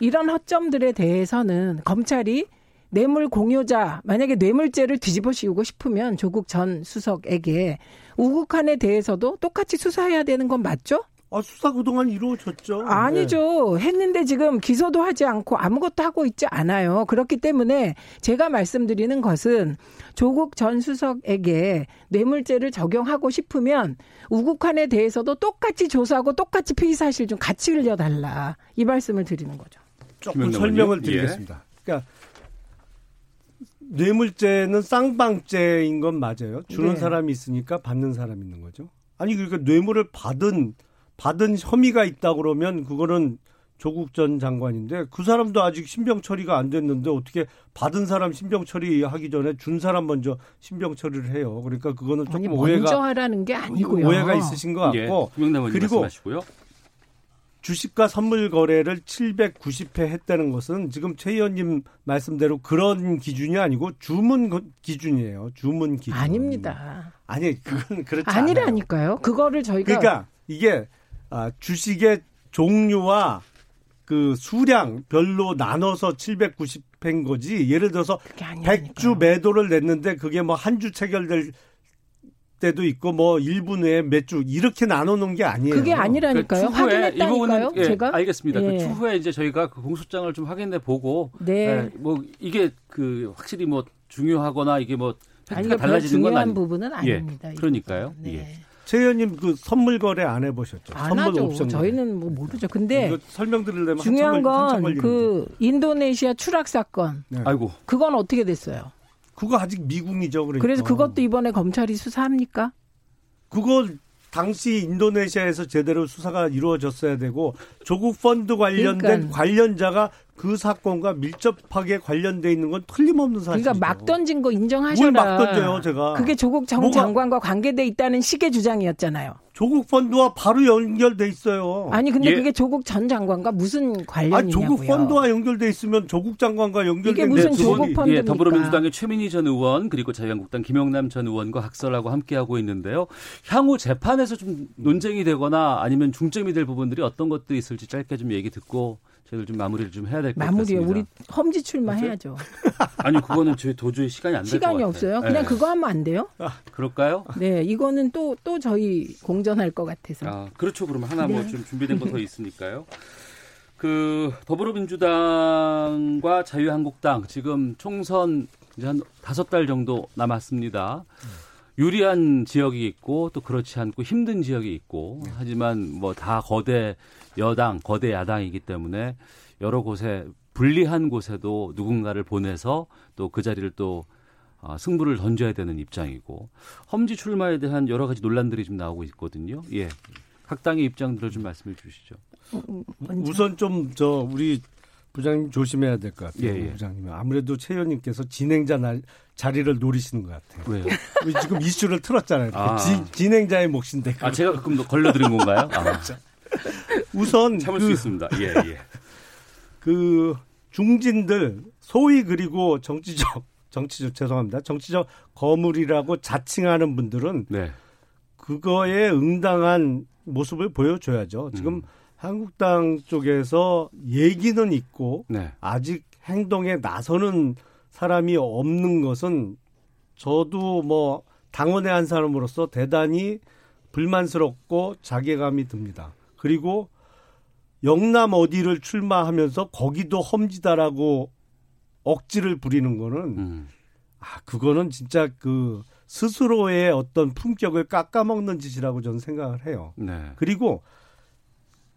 이런 허점들에 대해서는 검찰이 뇌물 공여자 만약에 뇌물죄를 뒤집어 씌우고 싶으면 조국 전 수석에게 우국한에 대해서도 똑같이 수사해야 되는 건 맞죠? 아, 수사 그동안 이루어졌죠. 아니죠. 했는데 지금 기소도 하지 않고 아무것도 하고 있지 않아요. 그렇기 때문에 제가 말씀드리는 것은 조국 전 수석에게 뇌물죄를 적용하고 싶으면 우국한에 대해서도 똑같이 조사하고 똑같이 피의 사실 좀 같이 흘려달라. 이 말씀을 드리는 거죠. 조금 설명을 의원님. 드리겠습니다. 그러니까 뇌물죄는 쌍방죄인 건 맞아요. 주는 네. 사람이 있으니까 받는 사람이 있는 거죠. 아니 그러니까 뇌물을 받은 받은 혐의가 있다 그러면 그거는 조국 전 장관인데 그 사람도 아직 신병 처리가 안 됐는데 어떻게 받은 사람 신병 처리하기 전에 준 사람 먼저 신병 처리를 해요. 그러니까 그거는 조금 아니 오해가 먼저 하라는 게 아니고요. 오해가 있으신 것 예. 같고 의원님 그리고 말씀하시고요. 주식과 선물 거래를 790회 했다는 것은 지금 최 의원님 말씀대로 그런 기준이 아니고 주문 거- 기준이에요. 주문 기준. 아닙니다. 아니 그건 그렇지 않아요. 아니라니까요. 그거를 저희가 그러니까 이게 아, 주식의 종류와 그 수량 별로 나눠서 790회인 거지. 예를 들어서 그게 아니라니까요. 100주 매도를 냈는데 그게 뭐 한 주 체결될 때도 있고 뭐 1분 내에 몇 주 이렇게 나눠 놓은 게 아니에요. 그게 아니라니까요. 그 추후에 이 확인했다니까요. 부분은 예, 제가 알겠습니다. 예. 그 추후에 이제 저희가 그 공소장을 좀 확인해 보고 네. 예, 뭐 이게 그 확실히 뭐 중요하거나 이게 뭐 아니 팩트가 별로 달라지는 건 중요한 아니. 부분은 예, 아닙니다. 이 그러니까요. 네. 예. 최 의원님 그 선물 거래 안 해보셨죠? 안 선물 하죠. 옵션. 저희는 뭐 모르죠. 근데 설명드리려면 중요한 한참 걸- 한참 건. 그 인도네시아 추락 사건 네. 아이고 그건 어떻게 됐어요? 그거 아직 미궁이죠. 그러니까. 그래서 그것도 이번에 검찰이 수사합니까? 그거 당시 인도네시아에서 제대로 수사가 이루어졌어야 되고 조국 펀드 관련된 그러니까. 관련자가 그 사건과 밀접하게 관련돼 있는 건 틀림없는 사실이죠. 그러니까 막 던진 거 인정하셔라. 뭘 막 던져요, 제가. 그게 조국 전 뭐가- 장관과 관계돼 있다는 식의 주장이었잖아요. 조국 펀드와 바로 연결돼 있어요. 아니 근데 예. 그게 조국 전 장관과 무슨 아, 관련이냐고요. 조국 펀드와 연결돼 있으면 조국 장관과 연결된 이게 무슨 내 조국 펀드입니까? 예, 더불어민주당의 최민희 전 의원 그리고 자유한국당 김영남 전 의원과 각설하고 함께하고 있는데요. 향후 재판에서 좀 논쟁이 되거나 아니면 중점이 될 부분들이 어떤 것들이 있을지 짧게 좀 얘기 듣고 저희들 좀 마무리를 좀 해야 될것 마무리요. 같습니다. 우리 험지 출마해야죠. (laughs) 아니 그거는 저희 도저히 시간이 안 될 것 같아요. 시간이 없어요. 그냥 예. 그거 하면 안 돼요? 그럴까요? 네, 이거는 또또 저희 공전할 것 같아서. 아, 그렇죠. 그러면 하나 뭐 네. 좀 준비된 거 (laughs) 더 있으니까요. 그 더불어민주당과 자유한국당 지금 총선 이제 한 다섯 달 정도 남았습니다. 유리한 지역이 있고 또 그렇지 않고 힘든 지역이 있고 하지만 뭐 다 거대 여당, 거대 야당이기 때문에 여러 곳에 불리한 곳에도 누군가를 보내서 또 그 자리를 또 어, 승부를 던져야 되는 입장이고 험지 출마에 대한 여러 가지 논란들이 좀 나오고 있거든요. 예. 각 당의 입장들을 좀 말씀해 주시죠. 우선 좀 저 우리 부장님 조심해야 될 것 같아요. 예, 예. 부장님 아무래도 최 의원님께서 진행자 날, 자리를 노리시는 것 같아요. 왜요? 지금 이슈를 틀었잖아요. 아. 지- 진행자의 몫인데. 아 제가 가끔 걸려드린 건가요? 아, (laughs) (laughs) 우선 참을 그, 수 있습니다. 예, 예. (laughs) 그 중진들 소위 그리고 정치적 (laughs) 정치적 죄송합니다. 정치적 거물이라고 자칭하는 분들은 네. 그거에 응당한 모습을 보여줘야죠. 지금 음. 한국당 쪽에서 얘기는 있고 네. 아직 행동에 나서는 사람이 없는 것은 저도 뭐 당원의 한 사람으로서 대단히 불만스럽고 자괴감이 듭니다. 그리고 영남 어디를 출마하면서 거기도 험지다라고 억지를 부리는 거는 음. 아 그거는 진짜 그 스스로의 어떤 품격을 깎아먹는 짓이라고 저는 생각을 해요. 네. 그리고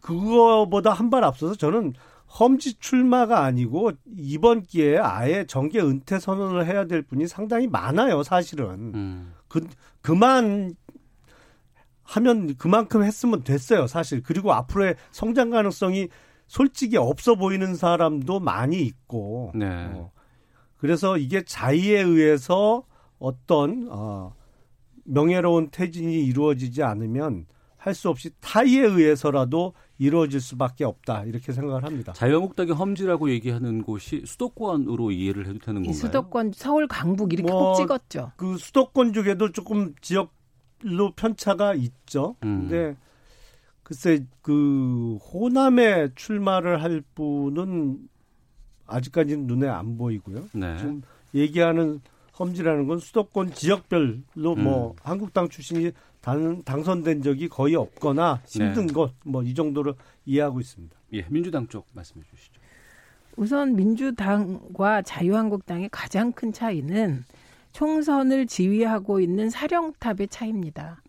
그거보다 한 발 앞서서 저는 험지 출마가 아니고 이번 기회에 아예 정계 은퇴 선언을 해야 될 분이 상당히 많아요, 사실은. 음. 그 그만 하면 그만큼 했으면 됐어요, 사실. 그리고 앞으로의 성장 가능성이 솔직히 없어 보이는 사람도 많이 있고. 네. 어, 그래서 이게 자의에 의해서 어떤 어, 명예로운 퇴진이 이루어지지 않으면 할 수 없이 타의에 의해서라도 이루어질 수밖에 없다 이렇게 생각을 합니다. 자유한국당이 험지라고 얘기하는 곳이 수도권으로 이해를 해도 되는 이 건가요? 수도권 서울 강북 이렇게 뭐, 꼭 찍었죠. 그 수도권 쪽에도 조금 지역 로 편차가 있죠. 음. 근데 글쎄 그 호남에 출마를 할 분은 아직까지는 눈에 안 보이고요. 네. 지금 얘기하는 험지라는 건 수도권 지역별로 뭐 음. 한국당 출신이 당, 당선된 적이 거의 없거나 힘든 네. 것뭐 이 정도로 이해하고 있습니다. 예, 민주당 쪽 말씀해 주시죠. 우선 민주당과 자유한국당의 가장 큰 차이는 총선을 지휘하고 있는 사령탑의 차이입니다.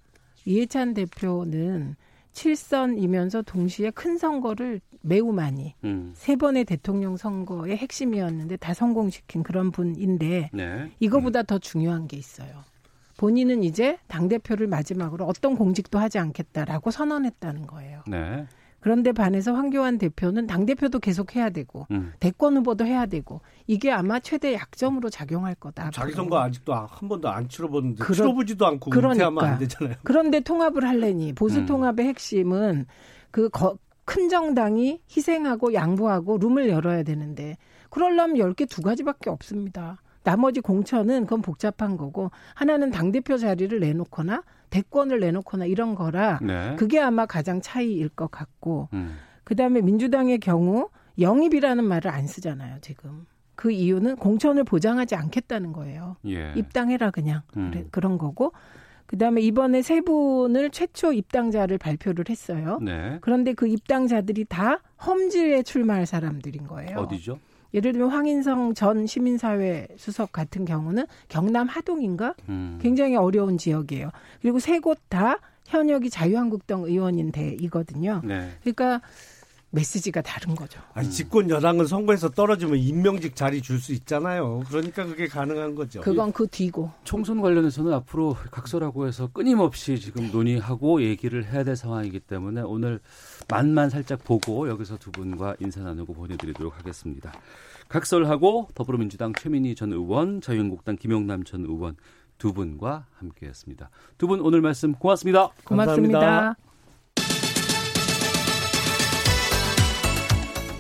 이해찬 대표는 7선이면서 동시에 큰 선거를 매우 많이 음. 세 번의 대통령 선거의 핵심이었는데 다 성공시킨 그런 분인데 네. 이거보다 더 중요한 게 있어요. 본인은 이제 당 대표를 마지막으로 어떤 공직도 하지 않겠다라고 선언했다는 거예요. 네. 그런데 반해서 황교안 대표는 당대표도 계속 해야 되고 음. 대권 후보도 해야 되고 이게 아마 최대 약점으로 작용할 거다. 자기. 선거 아직도 한 번도 안 치러봤는데 그러- 치러보지도 않고 그러니까. 은퇴하면 안 되잖아요. (laughs) 그런데 통합을 하려니 보수 음. 통합의 핵심은 그큰 정당이 희생하고 양보하고 룸을 열어야 되는데 그러려면 열개두 가지밖에 없습니다. 나머지 공천은 그건 복잡한 거고 하나는 당대표 자리를 내놓거나 대권을 내놓거나 이런 거라 네. 그게 아마 가장 차이일 것 같고 음. 그다음에 민주당의 경우 영입이라는 말을 안 쓰잖아요, 지금. 그 이유는 공천을 보장하지 않겠다는 거예요. 예. 입당해라 그냥 음. 그래, 그런 거고. 그다음에 이번에 세 분을 최초 입당자를 발표를 했어요. 네. 그런데 그 입당자들이 다 험지에 출마할 사람들인 거예요. 어디죠? 예를 들면 황인성 전 시민사회 수석 같은 경우는 경남 하동인가 음. 굉장히 어려운 지역이에요. 그리고 세 곳 다 현역이 자유한국당 의원인 데이거든요. 네. 그러니까 메시지가 다른 거죠. 아니, 집권 여당은 선거에서 떨어지면 임명직 자리 줄 수 있잖아요. 그러니까 그게 가능한 거죠. 그건 그 뒤고. 총선 관련해서는 앞으로 각서라고 해서 끊임없이 지금 논의하고 얘기를 해야 될 상황이기 때문에 오늘 만만 살짝 보고 여기서 두 분과 인사 나누고 보내드리도록 하겠습니다. 각설하고 더불어민주당 최민희 전 의원, 자유한국당 김영남 전 의원 두 분과 함께했습니다. 두 분 오늘 말씀 고맙습니다. 고맙습니다. 감사합니다.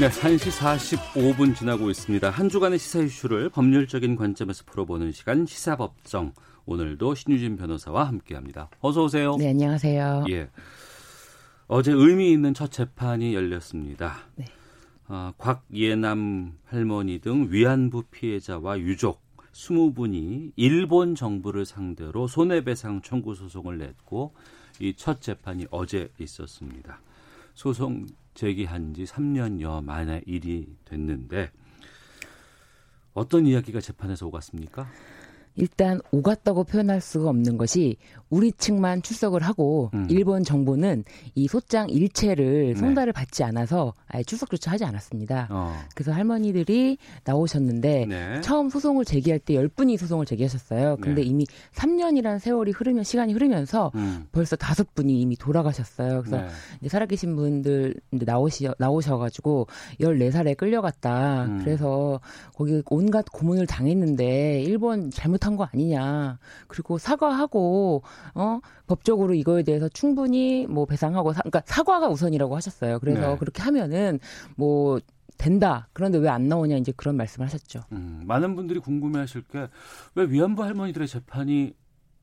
네, 1시 45분 지나고 있습니다. 한 주간의 시사 이슈를 법률적인 관점에서 풀어보는 시간 시사법정. 오늘도 신유진 변호사와 함께합니다. 어서 오세요. 네, 안녕하세요. 예. 어제 의미 있는 첫 재판이 열렸습니다. 네. 어, 곽예남 할머니 등 위안부 피해자와 유족 20분이 일본 정부를 상대로 손해배상 청구 소송을 냈고 이 첫 재판이 어제 있었습니다. 소송 제기한 지 3년여 만에 일이 됐는데 어떤 이야기가 재판에서 오갔습니까? 일단 오갔다고 표현할 수가 없는 것이 우리 측만 출석을 하고 음. 일본 정부는 이 소장 일체를 네. 송달을 받지 않아서 아예 출석조차 하지 않았습니다. 어. 그래서 할머니들이 나오셨는데 네. 처음 소송을 제기할 때 10분이 소송을 제기하셨어요. 근데 네. 이미 3년이라는 세월이 흐르면 시간이 흐르면서 음. 벌써 다섯 분이 이미 돌아가셨어요. 그래서 네. 이제 살아계신 분들 이제 나오시 나오셔 가지고 14살에 끌려갔다. 음. 그래서 거기 온갖 고문을 당했는데 일본 잘못 한 거 아니냐. 그리고 사과하고 어 법적으로 이거에 대해서 충분히 뭐 배상하고 사, 그러니까 사과가 우선이라고 하셨어요. 그래서 네. 그렇게 하면은 뭐 된다. 그런데 왜 안 나오냐 이제 그런 말씀을 하셨죠. 음, 많은 분들이 궁금해하실 게 왜 위안부 할머니들의 재판이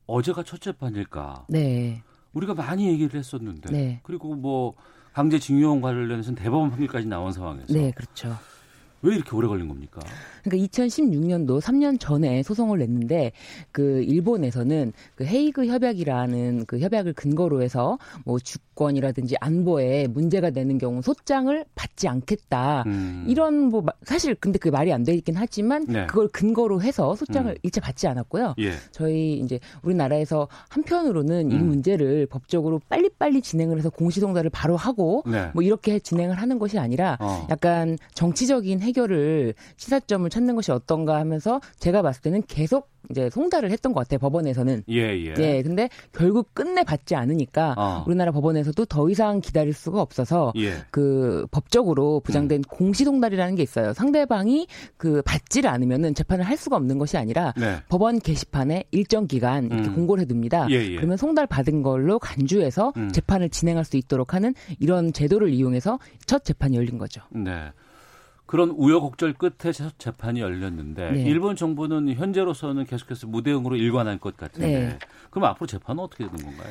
어제가 첫 재판일까? 네. 우리가 많이 얘기를 했었는데 네. 그리고 뭐 강제징용 관련해서는 대법원 판결까지 나온 상황에서 네, 그렇죠. 왜 이렇게 오래 걸린 겁니까? 그러니까 2016년도 3년 전에 소송을 냈는데 그 일본에서는 그 헤이그 협약이라는 그 협약을 근거로 해서 뭐 주권이라든지 안보에 문제가 되는 경우 소장을 받지 않겠다. 음. 이런 뭐 마- 사실 근데 그게 말이 안 되긴 하지만 네. 그걸 근거로 해서 소장을 음. 일체 받지 않았고요. 예. 저희 이제 우리나라에서 한편으로는 이 음. 문제를 법적으로 빨리빨리 진행을 해서 공시송달을 바로 하고 네. 뭐 이렇게 진행을 하는 것이 아니라 어. 약간 정치적인 해 결을 시사점을 찾는 것이 어떤가 하면서 제가 봤을 때는 계속 이제 송달을 했던 것 같아요 법원에서는. 예, 예. 예, 근데 결국 끝내 받지 않으니까 어. 우리나라 법원에서도 더 이상 기다릴 수가 없어서 예. 그 법적으로 부장된 음. 공시송달이라는 게 있어요. 상대방이 그 받지를 않으면은 재판을 할 수가 없는 것이 아니라 네. 법원 게시판에 일정 기간 이렇게 음. 공고를 해둡니다. 예, 예. 그러면 송달 받은 걸로 간주해서 음. 재판을 진행할 수 있도록 하는 이런 제도를 이용해서 첫 재판이 열린 거죠. 네. 그런 우여곡절 끝에 첫 재판이 열렸는데 네. 일본 정부는 현재로서는 계속해서 무대응으로 일관할 것 같은데 네. 그럼 앞으로 재판은 어떻게 되는 건가요?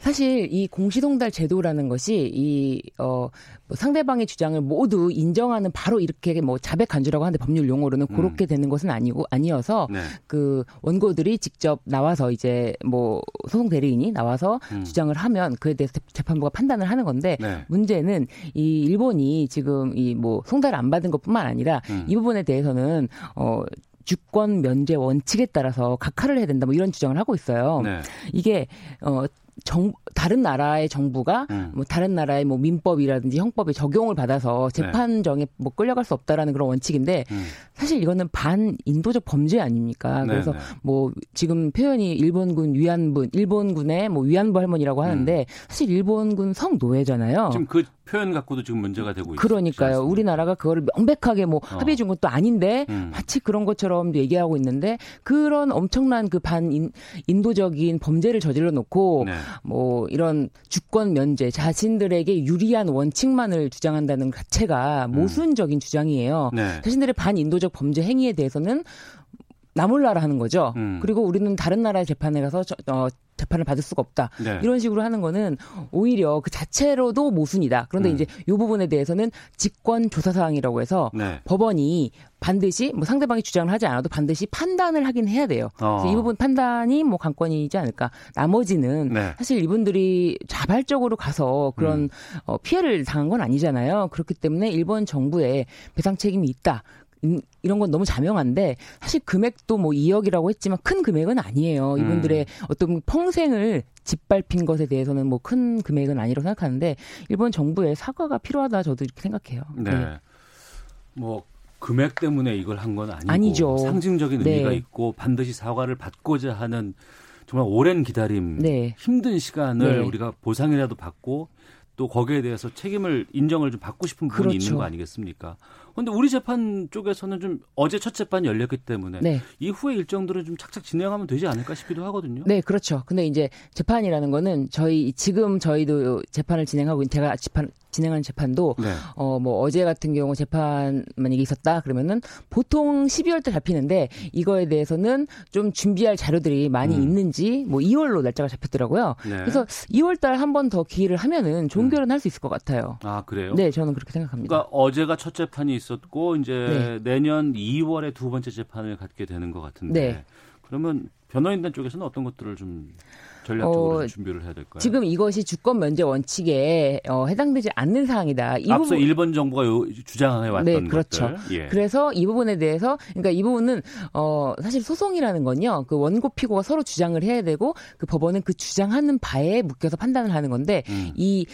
사실 이 공시송달 제도라는 것이 이 어, 뭐 상대방의 주장을 모두 인정하는 바로 이렇게 뭐 자백 간주라고 하는데 법률 용어로는 음. 그렇게 되는 것은 아니고 아니어서 네. 그 원고들이 직접 나와서 이제 뭐 소송 대리인이 나와서 음. 주장을 하면 그에 대해서 재판부가 판단을 하는 건데 네. 문제는 이 일본이 지금 이 뭐 송달을 안 받은 것뿐만 아니라 음. 이 부분에 대해서는 어 주권 면제 원칙에 따라서 각하를 해야 된다 뭐 이런 주장을 하고 있어요. 네. 이게 어 정, 다른 나라의 정부가 음. 뭐 다른 나라의 뭐 민법이라든지 형법에 적용을 받아서 재판정에 뭐 끌려갈 수 없다라는 그런 원칙인데 네. 음. 사실 이거는 반인도적 범죄 아닙니까? 네, 그래서 네. 뭐 지금 표현이 일본군 위안부, 일본군의 뭐 위안부 할머니라고 하는데 사실 일본군 성노예잖아요. 음. 지금 그 표현 갖고도 지금 문제가 되고 있어요. 그러니까요. 우리나라가 그거를 명백하게 뭐 어. 합의해 준 것도 아닌데 음. 마치 그런 것처럼 얘기하고 있는데 그런 엄청난 그 반 인도적인 범죄를 저질러 놓고 네. 뭐 이런 주권 면제 자신들에게 유리한 원칙만을 주장한다는 자체가 모순적인 주장이에요. 네. 자신들의 반 인도적 범죄 행위에 대해서는 나 몰라라 하는 거죠. 음. 그리고 우리는 다른 나라의 재판에 가서 저, 어, 재판을 받을 수가 없다. 네. 이런 식으로 하는 거는 오히려 그 자체로도 모순이다. 그런데 음. 이제 이 부분에 대해서는 직권 조사 사항이라고 해서 네. 법원이 반드시 뭐 상대방이 주장을 하지 않아도 반드시 판단을 하긴 해야 돼요. 어. 그래서 이 부분 판단이 뭐 관건이지 않을까. 나머지는 네. 사실 이분들이 자발적으로 가서 그런 음. 어, 피해를 당한 건 아니잖아요. 그렇기 때문에 일본 정부에 배상 책임이 있다. 음, 이런 건 너무 자명한데 사실 금액도 뭐 2억이라고 했지만 큰 금액은 아니에요. 이분들의 음. 어떤 평생을 짓밟힌 것에 대해서는 뭐 큰 금액은 아니라고 생각하는데 일본 정부의 사과가 필요하다 저도 이렇게 생각해요. 네. 뭐 금액 때문에 이걸 한 건 아니고 아니죠. 상징적인 네. 의미가 있고 반드시 사과를 받고자 하는 정말 오랜 기다림, 네. 힘든 시간을 네. 우리가 보상이라도 받고 또 거기에 대해서 책임을 인정을 좀 받고 싶은 부분이 그렇죠. 있는 거 아니겠습니까? 그런데 우리 재판 쪽에서는 좀 어제 첫 재판이 열렸기 때문에 네. 이후에 일정들은 좀 착착 진행하면 되지 않을까 싶기도 하거든요. 네, 그렇죠. 근데 이제 재판이라는 거는 저희 지금 저희도 재판을 진행하고 있는 제가 재판 진행하는 재판도 네. 어뭐 어제 같은 경우 재판 만약에 있었다 그러면은 보통 12월 때 잡히는데 이거에 대해서는 좀 준비할 자료들이 많이 음. 있는지 뭐 2월로 날짜가 잡혔더라고요. 네. 음. 그래서 2월 달 한 번 더 기회를 하면은 종결은 할수 있을 것 같아요. 아 그래요? 네, 저는 그렇게 생각합니다. 그러니까 어제가 첫 재판이 있었고 이제 네. 내년 2월에 두 번째 재판을 갖게 되는 것 같은데 네. 그러면 변호인단 쪽에서는 어떤 것들을 좀 전략적으로 어, 좀 준비를 해야 될까요? 지금 이것이 주권 면제 원칙에 어, 해당되지 않는 사항이다. 이 앞서 부분- 일본 정부가 요- 주장해 왔던 네, 그렇죠. 예. 그래서 이 부분에 대해서 그러니까 이 부분은 어 사실 소송이라는 건요. 그 원고 피고가 서로 주장을 해야 되고 그 법원은 그 주장하는 바에 묶여서 판단을 하는 건데 음. 이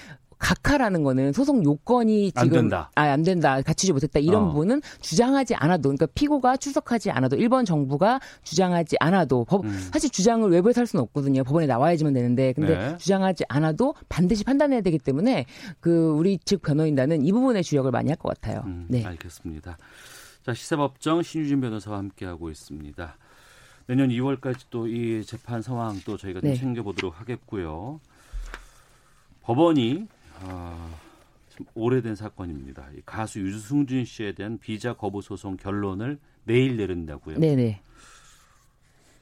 각하라는 거는 소송 요건이 안 지금 된다. 아, 안 된다. 갖추지 못했다. 이런 어. 부분은 주장하지 않아도 그러니까 피고가 출석하지 않아도 일본 정부가 주장하지 않아도 법 음. 사실 주장을 외부에서 할 수는 없거든요. 법원에 나와야지만 되는데 근데 네. 주장하지 않아도 반드시 판단해야 되기 때문에 그 우리 측 변호인단은 이 부분에 주력을 많이 할 것 같아요. 음, 네. 알겠습니다. 자 시사법정 신유진 변호사와 함께 하고 있습니다. 내년 2월까지 또 이 재판 상황 또 저희가 좀 네. 챙겨보도록 하겠고요. 법원이 아, 참 오래된 사건입니다. 이 가수 유승준 씨에 대한 비자 거부 소송 결론을 내일 내린다고요. 네네.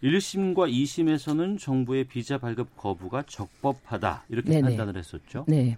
1심과 2심에서는 정부의 비자 발급 거부가 적법하다 이렇게 네네. 판단을 했었죠. 네.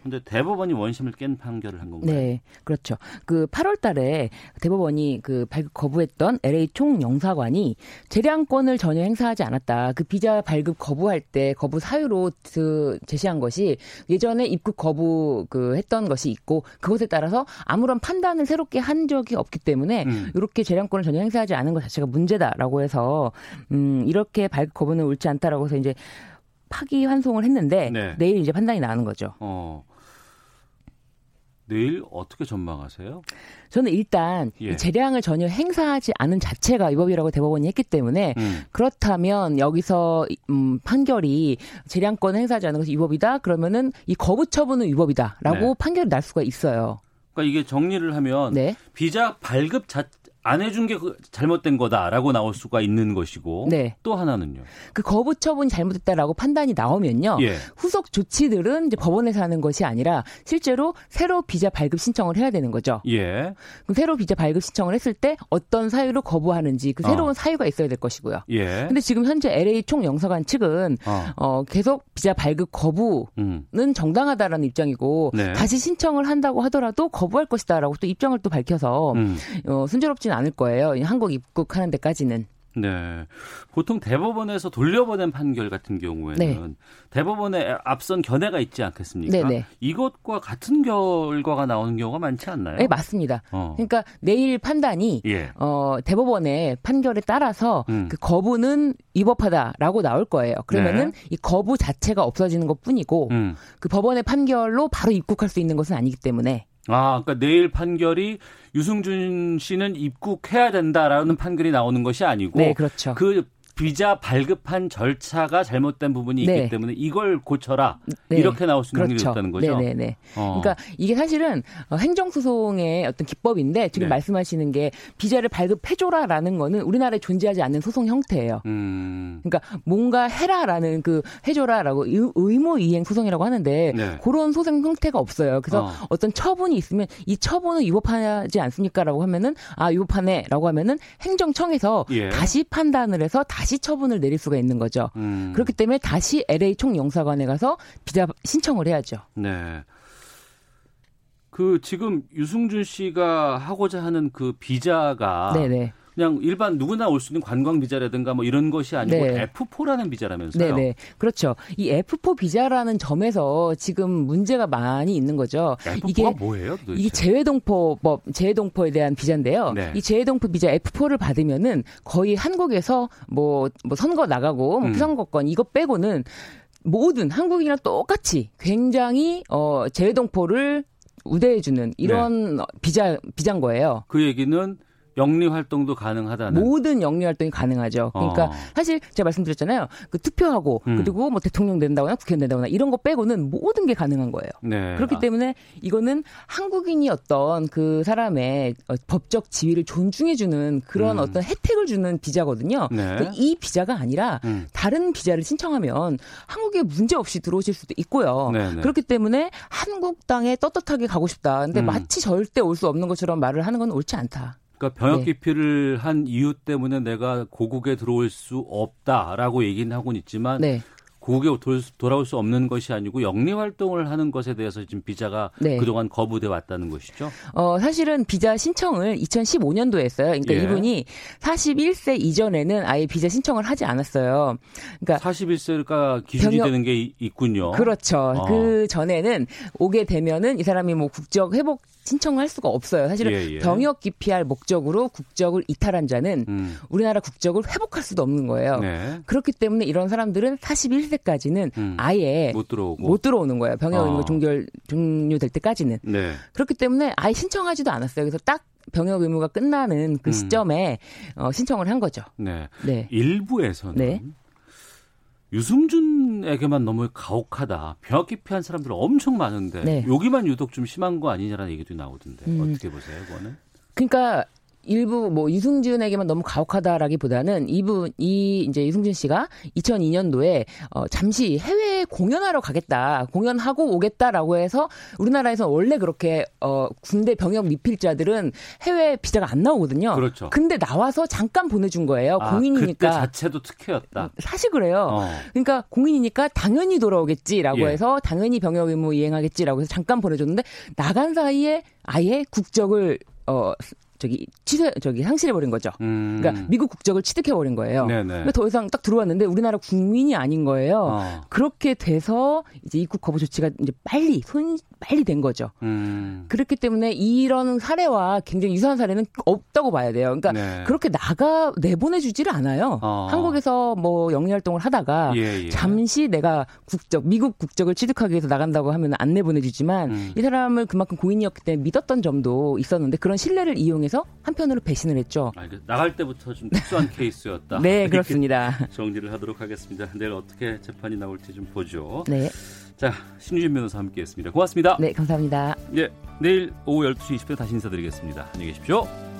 그런데 대법원이 원심을 깬 판결을 한 건가요? 네, 그렇죠. 그 8월 달에 대법원이 그 발급 거부했던 LA 총영사관이 재량권을 전혀 행사하지 않았다. 그 비자 발급 거부할 때 거부 사유로 그 제시한 것이 예전에 입국 거부 그 했던 것이 있고 그것에 따라서 아무런 판단을 새롭게 한 적이 없기 때문에 음. 이렇게 재량권을 전혀 행사하지 않은 것 자체가 문제다라고 해서 음 이렇게 발급 거부는 옳지 않다라고 해서 이제 파기 환송을 했는데 네. 내일 이제 판단이 나는 거죠. 어. 내일 어떻게 전망하세요? 저는 일단 예. 이 재량을 전혀 행사하지 않은 자체가 위법이라고 대법원이 했기 때문에 음. 그렇다면 여기서 음, 판결이 재량권 행사하지 않은 것이 위법이다 그러면은 이 거부 처분은 위법이다라고 네. 판결이 날 수가 있어요. 그러니까 이게 정리를 하면 네. 비자 발급 자, 안 해준 게 그- 잘못된 거다라고 나올 수가 있는 것이고 네. 또 하나는요. 그 거부 처분이 잘못됐다라고 판단이 나오면요. 예. 후속 조치들은 이제 법원에서 하는 것이 아니라 실제로 새로 비자 발급 신청을 해야 되는 거죠. 예. 그럼 새로 비자 발급 신청을 했을 때 어떤 사유로 거부하는지 그 새로운 어. 사유가 있어야 될 것이고요. 예. 근데 지금 현재 LA 총영사관 측은 어. 어, 계속 비자 발급 거부는 음. 정당하다라는 입장이고 네. 다시 신청을 한다고 하더라도 거부할 것이다라고 또 입장을 또 밝혀서 음. 어, 순조롭지 는 않을 거예요. 한국 입국하는 데까지는. 네. 보통 대법원에서 돌려보낸 판결 같은 경우에는 네. 대법원에 앞선 견해가 있지 않겠습니까? 네네. 이것과 같은 결과가 나오는 경우가 많지 않나요? 네, 맞습니다. 어. 그러니까 내일 판단이 예. 어, 대법원의 판결에 따라서 음. 그 거부는 위법하다라고 나올 거예요. 그러면은 이 거부 자체가 없어지는 것 뿐이고 네. 음. 그 법원의 판결로 바로 입국할 수 있는 것은 아니기 때문에 아, 그러니까 내일 판결이 유승준 씨는 입국해야 된다라는 판결이 나오는 것이 아니고 네, 그렇죠. 그 비자 발급한 절차가 잘못된 부분이 있기 네. 때문에 이걸 고쳐라 네. 이렇게 나올 수 있는 그렇죠. 확률이 있다는 거죠. 네네네. 어. 그러니까 이게 사실은 어, 행정 소송의 어떤 기법인데 지금 네. 말씀하시는 게 비자를 발급해줘라라는 거는 우리나라에 존재하지 않는 소송 형태예요. 음. 그러니까 뭔가 해라라는 그 해줘라라고 의- 의무 이행 소송이라고 하는데 네. 그런 소송 형태가 없어요. 그래서 어. 어. 떤 처분이 있으면 이 처분은 위법하지 않습니까라고 하면은 아 위법하네라고 하면은 행정청에서 예. 다시 판단을 해서 다시 처분을 내릴 수가 있는 거죠. 음. 그렇기 때문에 다시 LA 총영사관에 가서 비자 신청을 해야죠. 네. 그 지금 유승준 씨가 하고자 하는 그 비자가 네네. 그냥 일반 누구나 올 수 있는 관광 비자라든가 뭐 이런 것이 아니고 네. F4라는 비자라면서요. 네네. 그렇죠. 이 F4 비자라는 점에서 지금 문제가 많이 있는 거죠. F4가 이게 뭐예요? 도대체? 이게 재외동포법, 재외동포에 대한 비자인데요. 네. 이 재외동포 비자 F4를 받으면은 거의 한국에서 뭐, 뭐 선거 나가고 뭐 음. 피선거권 이거 빼고는 모든 한국이랑 똑같이 굉장히 어 재외동포를 우대해주는 이런 네. 어, 비자 비자인 거예요. 그 얘기는 영리 활동도 가능하다는. 모든 영리 활동이 가능하죠. 그러니까 어. 사실 제가 말씀드렸잖아요. 그 투표하고 음. 그리고 뭐 대통령 된다거나 국회의원 된다거나 이런 거 빼고는 모든 게 가능한 거예요. 네. 그렇기 아, 때문에 이거는 한국인이었던 그 사람의 어, 법적 지위를 존중해주는 그런 음. 어떤 혜택을 주는 비자거든요. 네. 근데 이 비자가 아니라 음. 다른 비자를 신청하면 한국에 문제 없이 들어오실 수도 있고요. 네, 네. 그렇기 때문에 한국 땅에 떳떳하게 가고 싶다. 근데 음. 마치 절대 올 수 없는 것처럼 말을 하는 건 옳지 않다. 그러니까 병역 네. 기피를 한 이유 때문에 내가 고국에 들어올 수 없다라고 얘기는 하고는 있지만 네. 고국에 돌- 돌아올 수 없는 것이 아니고 영리 활동을 하는 것에 대해서 지금 비자가 네. 그동안 거부돼 왔다는 것이죠. 어, 사실은 비자 신청을 2015년도에 했어요. 그러니까 예. 이분이 41세 이전에는 아예 비자 신청을 하지 않았어요. 그러니까 41세가 기준이 병역- 되는 게 이- 있군요. 그렇죠. 어. 그 전에는 오게 되면은 이 사람이 뭐 국적 회복 신청할 수가 없어요. 사실은 예, 예. 병역 기피할 목적으로 국적을 이탈한 자는 음. 우리나라 국적을 회복할 수도 없는 거예요. 네. 그렇기 때문에 이런 사람들은 41세까지는 음. 아예 못 들어오고. 못 들어오는 거예요. 병역 어. 의무 종결 종료될 때까지는. 네. 그렇기 때문에 아예 신청하지도 않았어요. 그래서 딱 병역 의무가 끝나는 그 음. 시점에 어, 신청을 한 거죠. 네. 네. 일부에서는 네. 유승준에게만 너무 가혹하다. 병역 기피한 사람들 엄청 많은데 네. 여기만 유독 좀 심한 거 아니냐라는 얘기도 나오던데 음. 어떻게 보세요, 그거는? 그러니까 일부 뭐 유승준에게만 너무 가혹하다라기보다는 이분 이 이제 유승준 씨가 2002년도에 어 잠시 해외 공연하러 가겠다 공연하고 오겠다라고 해서 우리나라에서 원래 그렇게 어 군대 병역 미필자들은 해외 비자가 안 나오거든요. 그렇죠. 근데 나와서 잠깐 보내준 거예요. 아, 공인이니까 그때 자체도 특혜였다. 사실 그래요. 어. 그러니까 공인이니까 당연히 돌아오겠지라고 예. 해서 당연히 병역 의무 이행하겠지라고 해서 잠깐 보내줬는데 나간 사이에 아예 국적을 어 저기 취소 저기 상실해 버린 거죠. 음. 그러니까 미국 국적을 취득해 버린 거예요. 네네. 그러니까 더 이상 딱 들어왔는데 우리나라 국민이 아닌 거예요. 어. 그렇게 돼서 이제 입국 거부 조치가 이제 빨리 손 빨리 된 거죠. 음. 그렇기 때문에 이런 사례와 굉장히 유사한 사례는 없다고 봐야 돼요. 그러니까 네. 그렇게 나가 내보내주지를 않아요. 어. 한국에서 뭐 영리 활동을 하다가 예, 예. 잠시 내가 국적 미국 국적을 취득하기 위해서 나간다고 하면 안 내보내주지만 음. 이 사람을 그만큼 고인이었기 때문에 믿었던 점도 있었는데 그런 신뢰를 이용해서 한편으로 배신을 했죠. 알겠- 나갈 때부터 좀 특수한 (laughs) 케이스였다. 네 그렇습니다. 정리를 하도록 하겠습니다. 내일 어떻게 재판이 나올지 좀 보죠. 네, 자, 신유진 변호사 함께했습니다. 고맙습니다. 네 감사합니다. 예, 내일 오후 12시 20분 다시 인사드리겠습니다. 안녕히 계십시오.